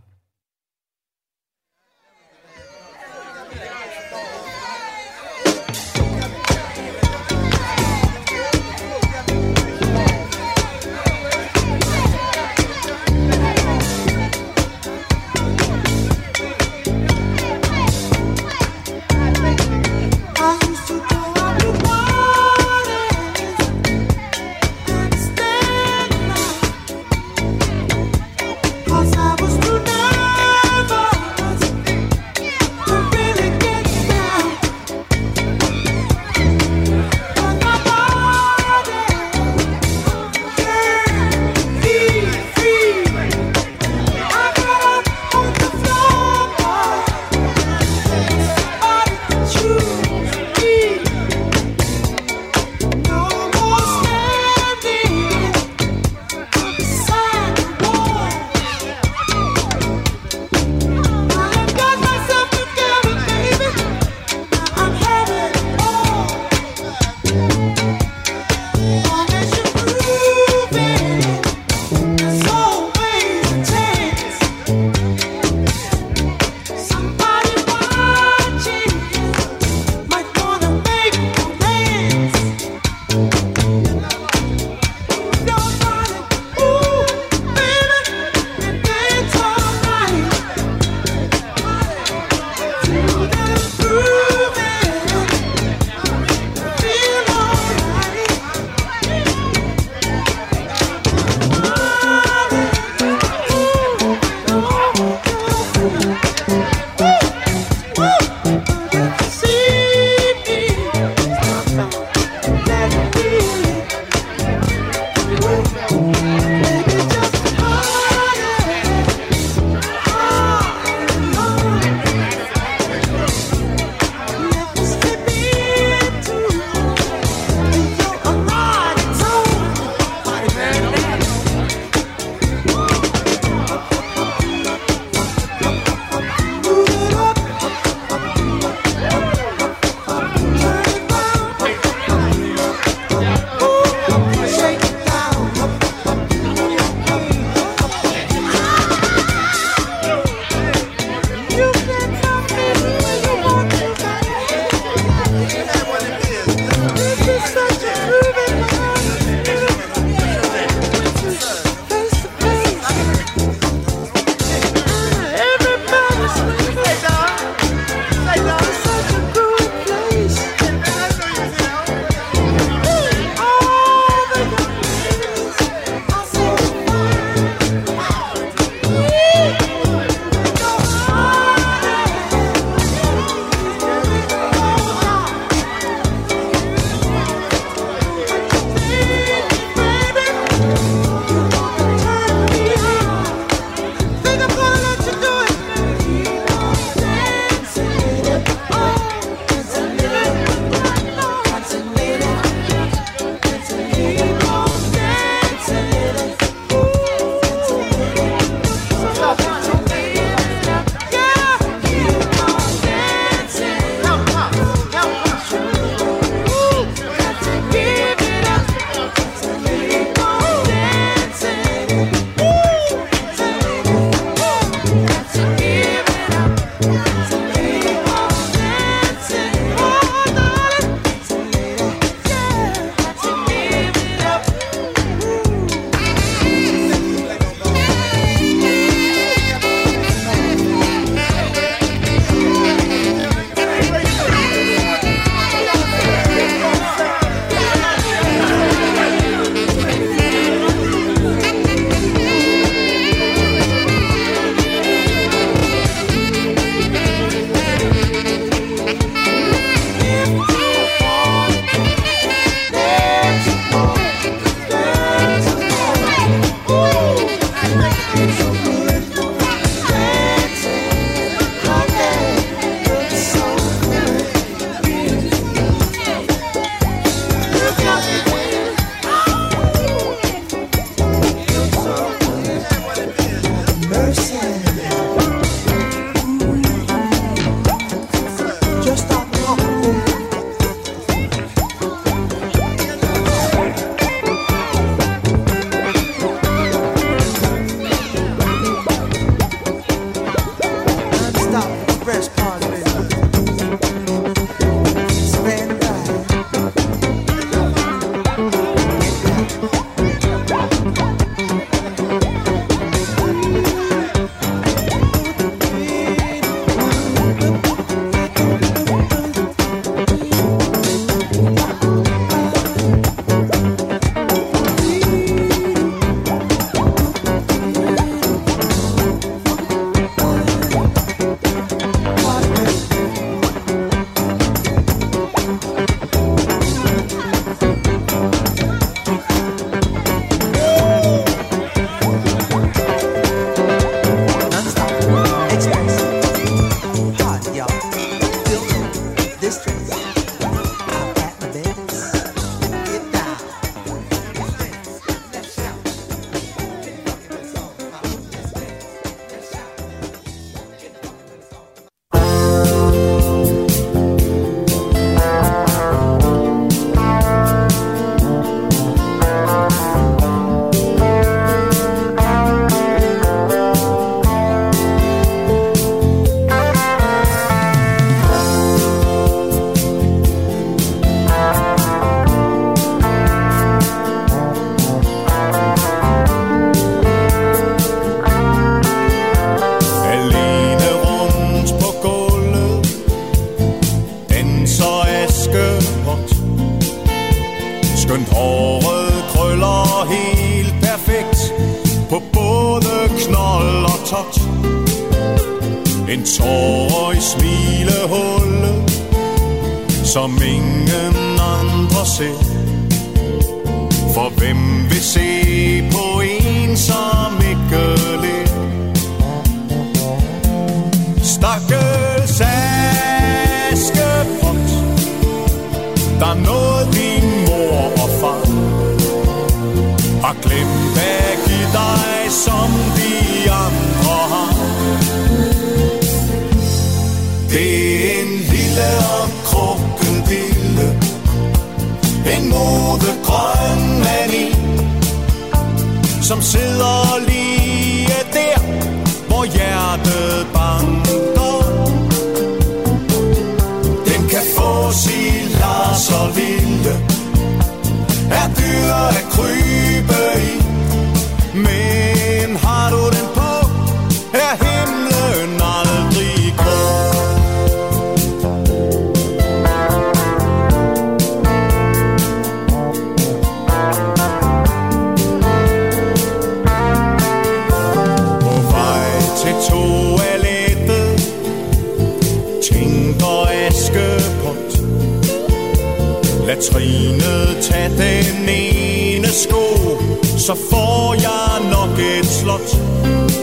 D: Sort.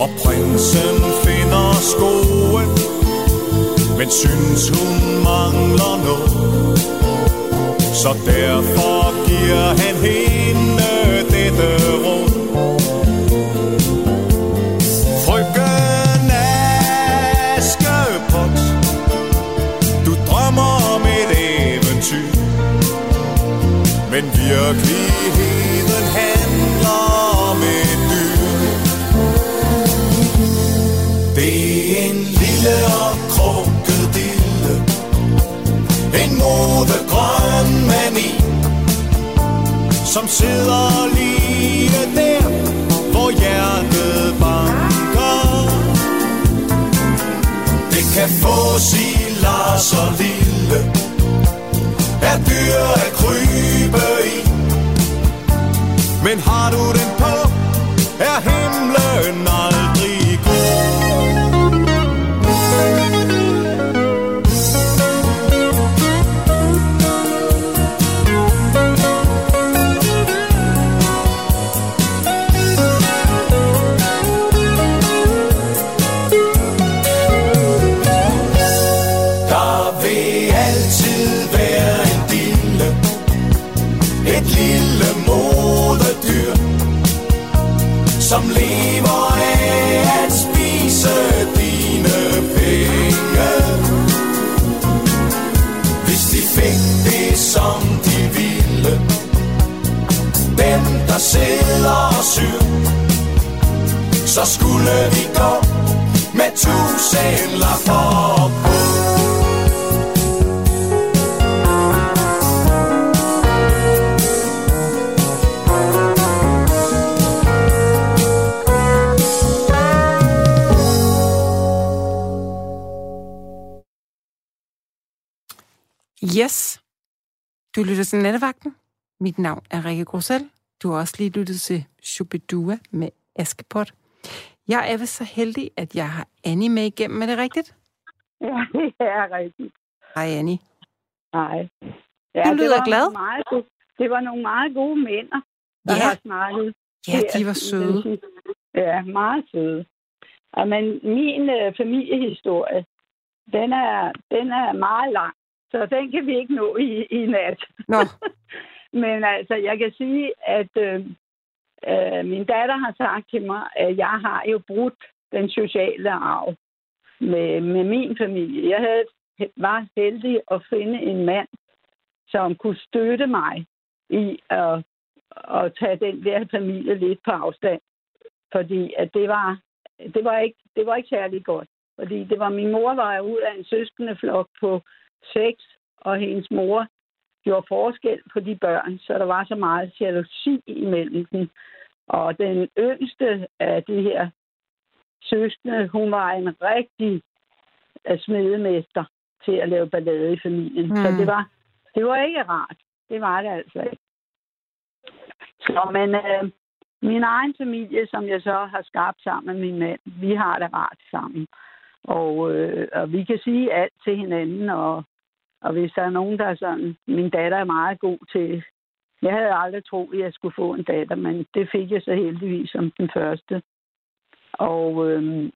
D: Og prinsen finder skoen Men synes hun mangler noget. Så derfor giver han hende dette råd. Frøken Askepot Du drømmer om et eventyr. Men virkelig Som sidder lige der Hvor hjertet banker Det kan få sig Lars og Lille Er dyr at krybe i Men har du den på Er himlen nej. Skulle vi gå med tusind lapper på
B: Yes. Du lytter til Nattevagten. Mit navn er Rikke Grussel. Du har også lige lyttet til Shubidua med Askepot. Jeg er vist så heldig, at jeg har Annie med igennem. Er det rigtigt?
E: Ja, det er rigtigt.
B: Hej, Annie.
E: Nej. Ja,
B: Du lyder
E: det var
B: glad.
E: Meget gode, det var nogle meget gode mænd, der
B: Ja.
E: har snakket.
B: Ja, de var søde.
E: Ja, meget søde. Og men min øh, familiehistorie, den er, den er meget lang, så den kan vi ikke nå i, i nat.
B: Nå,
E: Men altså, jeg kan sige, at øh, øh, min datter har sagt til mig, at jeg har jo brudt den sociale arv med, med min familie. Jeg havde, var heldig at finde en mand, som kunne støtte mig i at, at tage den der familie lidt på afstand. Fordi at det var, det var ikke, det var ikke særlig godt. Fordi det var, min mor var ud af en søskendeflok på seks, og hendes mor gjorde forskel på de børn, så der var så meget jalousi imellem dem. Og den yngste af de her søskende, hun var en rigtig øh, smedemester til at lave ballade i familien. Mm. Så det var, det var ikke rart. Det var det altså ikke. Så, men, øh, min egen familie, som jeg så har skabt sammen med min mand, vi har det rart sammen. Og, øh, og vi kan sige alt til hinanden, og, og hvis der er nogen, der er sådan... Min datter er meget god til... Jeg havde aldrig troet, at jeg skulle få en datter, men det fik jeg så heldigvis som den første. Og, øh,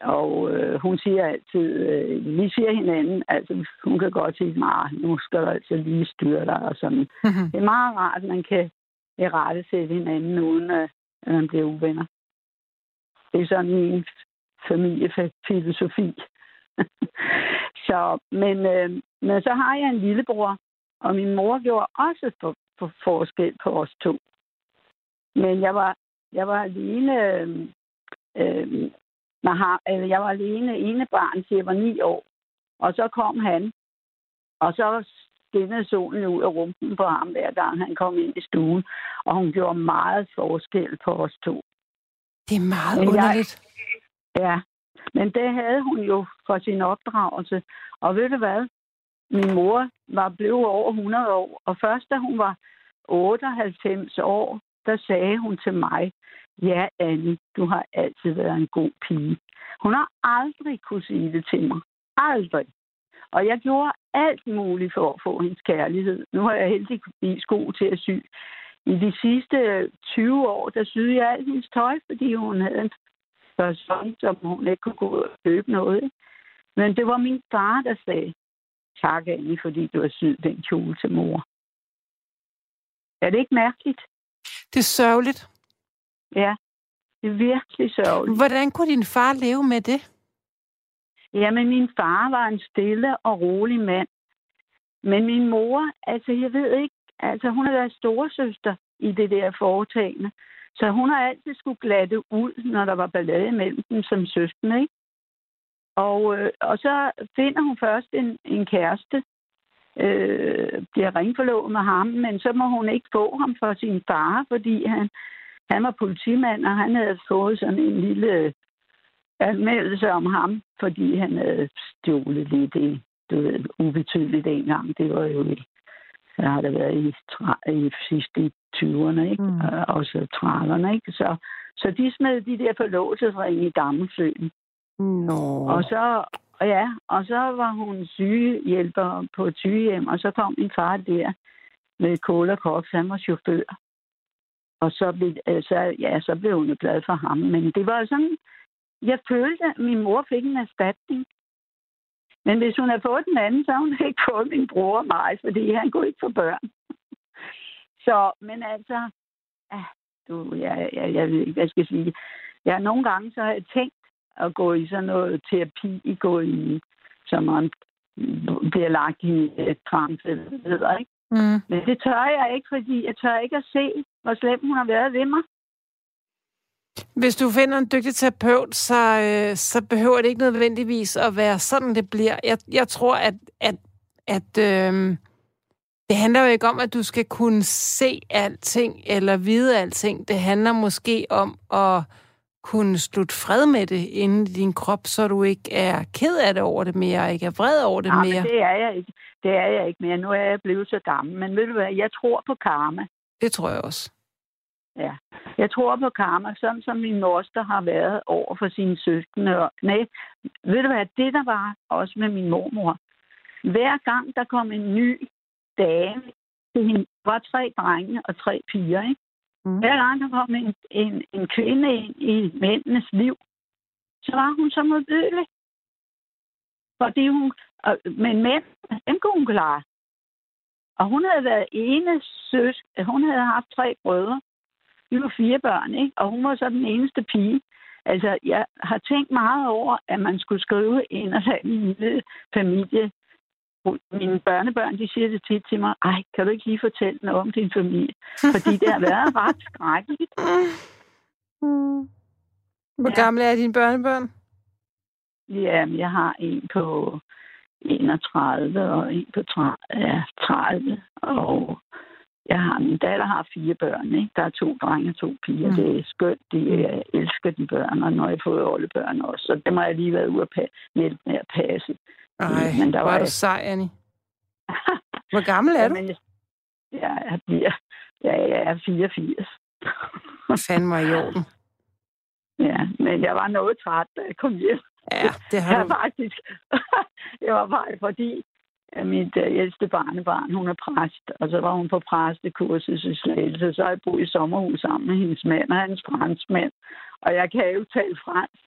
E: og øh, hun siger altid, øh, vi siger hinanden, altså hun kan godt sige, at nu skal du altså lige styre dig og sådan. Mm-hmm. Det er meget rart, at man kan rette sætte hinanden, uden at man bliver uvenner. Det er sådan min familiefilosofi. så, men, øh, men så har jeg en lillebror, og min mor gjorde også for, for forskel på os to. Men jeg var, jeg var alene, øh, øh, eller jeg var alene ene barn, til jeg var ni år. Og så kom han, og så skinnede solen ud af rumpen på ham, hver gang han kom ind i stuen. Og hun gjorde meget forskel på os to.
B: Det er meget men underligt.
E: Jeg, ja, men det havde hun jo for sin opdragelse. Og ved du hvad? Min mor var blevet over 100 år, og først da hun var 98 år, der sagde hun til mig, ja, Anne, du har altid været en god pige. Hun har aldrig kunne sige det til mig. Aldrig. Og jeg gjorde alt muligt for at få hendes kærlighed. Nu har jeg heldigvis god til at sy. I de sidste 20 år, der syede jeg alt hendes tøj, fordi hun havde en person, som hun ikke kunne gå og købe noget. Men det var min far, der sagde, tak Annie, fordi du har syet den kjole til mor. Er det ikke mærkeligt?
B: Det er sørgeligt.
E: Ja, det er virkelig sørgeligt.
B: Hvordan kunne din far leve med det?
E: Jamen, min far var en stille og rolig mand. Men min mor, altså jeg ved ikke, altså hun har været storesøster i det der foretagende. Så hun har altid skulle glatte ud, når der var ballade mellem dem som søskende, ikke? Og, øh, og så finder hun først en, en kæreste, øh, bliver ringforlovet med ham, men så må hun ikke få ham for sin far, fordi han, han var politimand, og han havde fået sådan en lille øh, anmeldelse om ham, fordi han havde stjålet lidt i, du ved, ubetydeligt engang. Det var jo i, så har det været i, i sidste i 20'erne, ikke? Mm. Og så 30'erne, ikke? Så, så de smed de der forlovelsesringe i Dammesøen.
B: No.
E: Og så, ja, og så var hun sygehjælper på et sygehjem, og så kom min far der med kål og koks. Han var chauffør. Og så blev, så, ja, så blev hun glad for ham. Men det var sådan, jeg følte, at min mor fik en erstatning. Men hvis hun havde fået den anden, så havde hun ikke fået min bror og mig, fordi han kunne ikke få børn. Så, men altså, ah, du, jeg, jeg, jeg ved ikke, hvad jeg skal sige. Ja, nogle gange så har jeg tænkt at gå i sådan noget terapi, gå i, som man bliver lagt i et trance, eller ikke? Mm. Men det tør jeg ikke, fordi jeg tør ikke at se, hvor slem hun har været ved mig.
B: Hvis du finder en dygtig terapeut, så, øh, så behøver det ikke nødvendigvis at være sådan, det bliver. Jeg, jeg tror, at, at, at øh, det handler jo ikke om, at du skal kunne se alting eller vide alting. Det handler måske om at kunne slutte fred med det inden i din krop, så du ikke er ked af det over det mere, og ikke er vred over det
E: ja,
B: mere.
E: Men det er jeg ikke. Det er jeg ikke mere. Nu er jeg blevet så gammel. Men ved du hvad, jeg tror på karma.
B: Det tror jeg også.
E: Ja. Jeg tror på karma, sådan som min moster har været over for sine søskende. Og, nej, ved du hvad, det der var også med min mormor. Hver gang der kom en ny dame, det var tre drenge og tre piger, ikke? Mm. Hver gang der kom en, en, en kvinde ind i mændenes liv, så var hun så modbydelig. Fordi hun, men mænd, dem kunne hun klare. Og hun havde været ene søs, hun havde haft tre brødre, vi var fire børn, ikke? Og hun var så den eneste pige. Altså, jeg har tænkt meget over, at man skulle skrive ind og have en lille familie. Mine børnebørn, de siger det tit til mig, ej, kan du ikke lige fortælle noget om din familie? Fordi det har været ret skrækkeligt.
B: Mm. Hvor ja. gamle er dine børnebørn?
E: Ja, jeg har en på 31 og en på 30, ja, 30 og jeg har, min datter har fire børn. Ikke? Der er to drenge og to piger. Mm. Det er skønt. De jeg elsker de børn, og når jeg får alle børn også. Så det må jeg lige være ude at med, med at passe.
B: Ej, Men der var, var du sej, Annie. Hvor gammel er du?
E: Jamen, jeg, jeg, bliver, ja, jeg er 84.
B: Fandme i orden.
E: Ja, men jeg var noget træt, da jeg kom hjem.
B: Ja, det har
E: Jeg
B: du.
E: faktisk, det var bare fordi, at mit øh, ældste barnebarn, hun er præst, og så var hun på præstekursus i Slagelse, så har jeg boet i sommerhus sammen med hendes mand og hans franskmand. Og jeg kan jo tale fransk,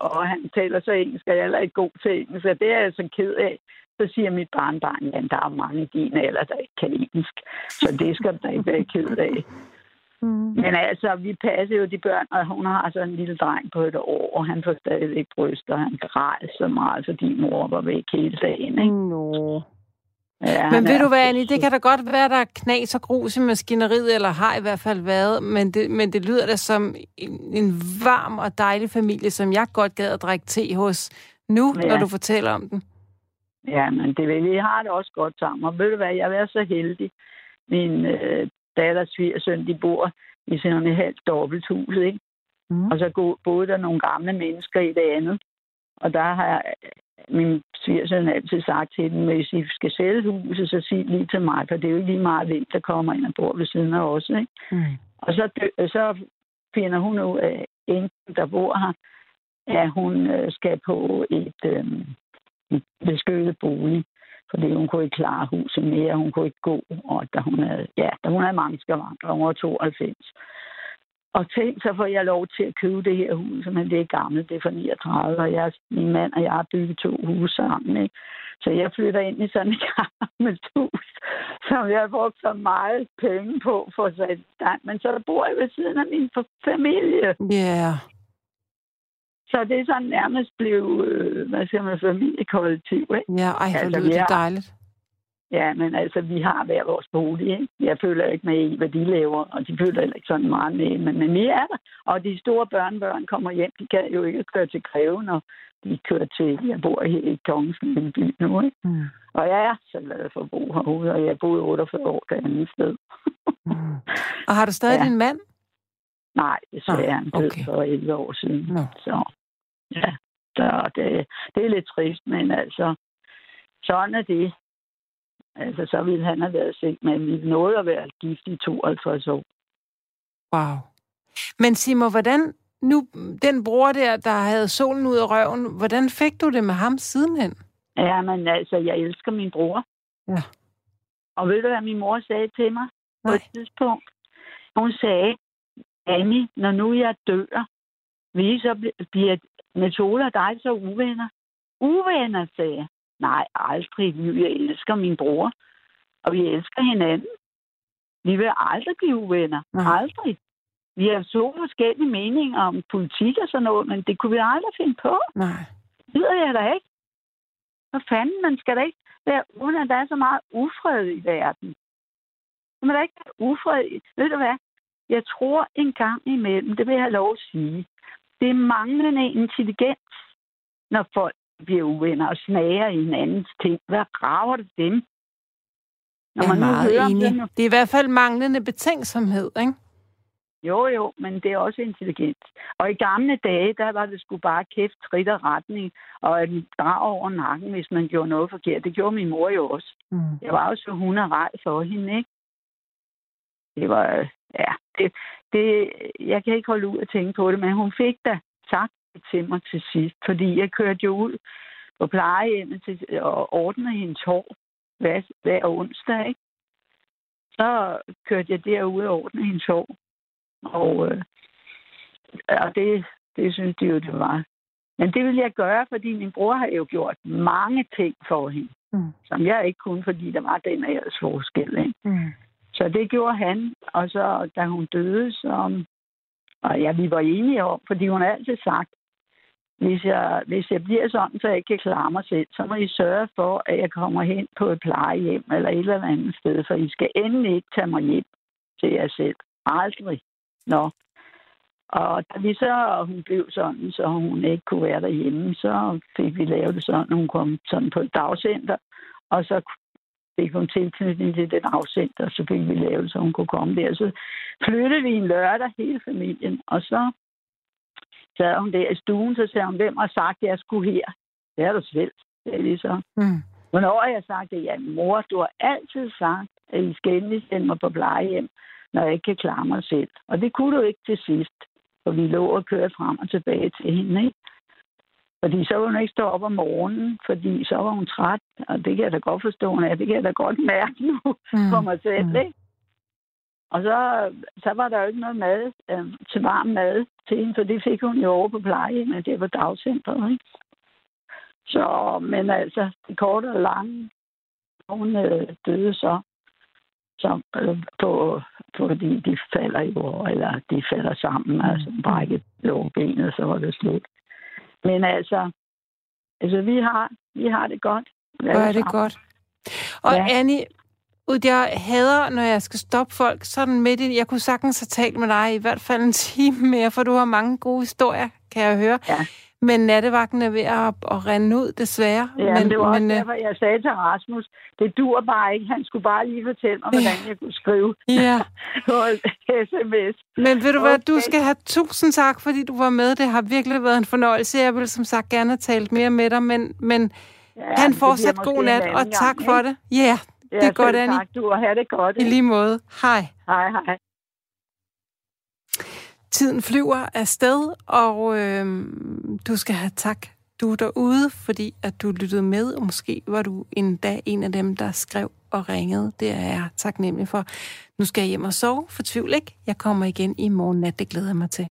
E: og han taler så engelsk, og jeg er heller ikke god til engelsk, og det er jeg så ked af. Så siger mit barnbarn, at der er mange i din alder, der ikke kan engelsk. Så det skal du da ikke være ked af.
B: Mm.
E: Men altså, vi passer jo de børn, og hun har så en lille dreng på et år, og han får stadigvæk bryster, og han græd så meget, fordi mor var væk hele dagen. Ikke?
B: Nå.
E: Ja,
B: Men ved
E: er-
B: du hvad, Annie, det kan da godt være, der er knas og grus i maskineriet, eller har i hvert fald været, men det, men det lyder da som en, en varm og dejlig familie, som jeg godt gad at drikke te hos nu,
E: Ja.
B: når du fortæller om den.
E: Ja, men det vi har det også godt sammen. Og ved du hvad, jeg har været så heldig. Min øh, datters svigersøn, de bor i sådan et halvt dobbelthus, ikke?
B: Mm.
E: Og så boede der nogle gamle mennesker i det andet. Og der har jeg, min svigersøn altid sagt til dem, hvis I skal sælge huset, så sig lige til mig, for det er jo ikke lige meget hvem, der kommer ind og bor ved siden af os, ikke?
B: Mm.
E: Og så, dø- så finder hun ud af, enken, der bor her, at hun øh, skal på et øh, et beskyttet bolig. Fordi hun kunne ikke klare huset mere, hun kunne ikke gå, og da hun havde, ja, da hun havde mange skavanker, hun var 92. Og tænk, så får jeg lov til at købe det her hus, men det er gammelt, det er fra 39, og jeg, min mand og jeg har bygget to huse sammen. Ikke? Så jeg flytter ind i sådan et gammelt hus, som jeg har brugt så meget penge på for at sætte stand. Men så der bor jeg ved siden af min familie.
B: Ja, yeah.
E: Så det er sådan nærmest blevet, øh, hvad siger man, familiekollektiv. Ikke?
B: ja, ej, hvor
E: Altså,
B: lyder det dejligt.
E: Ja, men altså, vi har hver vores bolig, ikke? Jeg føler ikke med i, hvad de laver, og de føler ikke sådan meget med, men, men vi er der. Og de store børnebørn kommer hjem, de kan jo ikke køre til Greve, når de kører til, jeg bor her i Kongens lille by nu, ikke?
B: Mm.
E: Og jeg er så glad for at bo herude, og jeg boede 48 år det andet sted.
B: Mm. Og har du stadig
E: Ja.
B: din mand?
E: Nej, desværre er han død
B: okay.
E: for 11 år siden.
B: Nå.
E: Så ja, så det, det er lidt trist, men altså, sådan er det. Altså, så ville han have været sigt, men vi nåede at være gift i 52 år.
B: Wow. Men sig mig, hvordan nu, den bror der, der havde solen ud af røven, hvordan fik du det med ham sidenhen?
E: Ja, men altså, jeg elsker min bror.
B: Ja.
E: Og ved du, hvad min mor sagde til mig på
B: Nej.
E: et tidspunkt? Hun sagde, Annie, når nu jeg dør, vil I så bl- bliver Metola og dig så uvenner? Uvenner, sagde jeg. Nej, aldrig. i livet. Jeg elsker min bror. Og vi elsker hinanden. Vi vil aldrig blive uvenner.
B: Nej.
E: Aldrig. Vi har så forskellige meninger om politik og sådan noget, men det kunne vi aldrig finde på.
B: Nej.
E: Det ved jeg da ikke. Hvad fanden, man skal da ikke være, uden at der er så meget ufred i verden. Man må da ikke være ufred. i- Ved du hvad? Jeg tror en gang imellem, det vil jeg have lov at sige, det er manglende intelligens, når folk bliver uvenner og snager i hinandens ting. Hvad rager det dem? Når
B: Jeg er meget
E: om
B: enig.
E: det
B: Det er i hvert fald manglende betænksomhed, ikke?
E: Jo, jo, men det er også intelligent. Og i gamle dage, der var det sgu bare kæft, trit og retning, og en drag over nakken, hvis man gjorde noget forkert. Det gjorde min mor jo også.
B: Mm.
E: Jeg var jo så hun er rej for hende, ikke? Det var, øh, ja, det, det, jeg kan ikke holde ud at tænke på det, men hun fik da sagt det til mig til sidst, fordi jeg kørte jo ud på plejehjemmet til, og ordnede hendes hår hver, hver onsdag, ikke? Så kørte jeg derud og ordnede hendes hår. Og, øh, og det, det synes de jo, det var. Men det ville jeg gøre, fordi min bror har jo gjort mange ting for hende
B: Mm.
E: som jeg ikke kunne, fordi der var den aldersforskel. Ikke?
B: Mm.
E: Så det gjorde han, og så da hun døde, så... Og ja, vi var enige om, fordi hun har altid sagt, hvis jeg, hvis jeg bliver sådan, så jeg ikke kan klare mig selv, så må I sørge for, at jeg kommer hen på et plejehjem eller et eller andet sted, for I skal endelig ikke tage mig hjem til jer selv. Aldrig. Nå. Og da vi så, hun blev sådan, så hun ikke kunne være derhjemme, så fik vi lavet det sådan, hun kom sådan på et dagcenter, og så fik hun tilknytning til det dagcenter, så fik vi lavet så hun kunne komme der. Så flyttede vi en lørdag, hele familien, og så sad hun der i stuen, så sagde hun, hvem har sagt, at jeg skulle her? Det er du selv, sagde vi så.
B: Mm.
E: Hvornår har jeg sagt det? Ja, mor, du har altid sagt, at I skal endelig sende mig på plejehjem. når jeg ikke kan klare mig selv. Og det kunne du ikke til sidst, for vi lå og kørte frem og tilbage til hende, ikke? Fordi så ville hun ikke stå op om morgenen, fordi så var hun træt, og det kan jeg da godt forstå, er. Det kan jeg da godt mærke nu mm. for mig selv, mm. ikke? Og så, så var der jo ikke noget mad, øh, til varm mad til hende, for det fik hun jo over på plejehjemmet, det var dagcentret, ikke? Så, men altså, det korte og lange, hun øh, døde så, så øh, på, fordi de falder jo, eller de falder sammen, mm. altså brækket benet, så var det slut. Men altså, altså vi har, vi har det godt.
B: Hvor er det godt. Og ja. Annie, jeg hader, når jeg skal stoppe folk sådan midt i... Jeg kunne sagtens have talt med dig i hvert fald en time mere, for du har mange gode historier, kan jeg høre. Ja. Men nattevagten er ved at, at rende ud, desværre.
E: Ja, men, det var også men, øh, derfor, jeg sagde til Rasmus, det dur bare ikke. Han skulle bare lige fortælle mig, hvordan jeg kunne skrive
B: ja.
E: på sms.
B: Men ved du okay. hvad, du skal have tusind tak, fordi du var med. Det har virkelig været en fornøjelse. Jeg vil som sagt gerne have talt mere med dig, men, men ja, han fortsat god nat, og tak gang, for ikke? det. Yeah, ja, det er godt, Annie.
E: Tak, du, og have det godt.
B: I lige måde. Hej.
E: Hej, hej.
B: Tiden flyver afsted, og øh, du skal have tak, du er derude, fordi at du lyttede med, og måske var du en dag en af dem, der skrev og ringede. Det er jeg taknemmelig for. Nu skal jeg hjem og sove, for tvivl ikke. Jeg kommer igen i morgen nat, det glæder jeg mig til.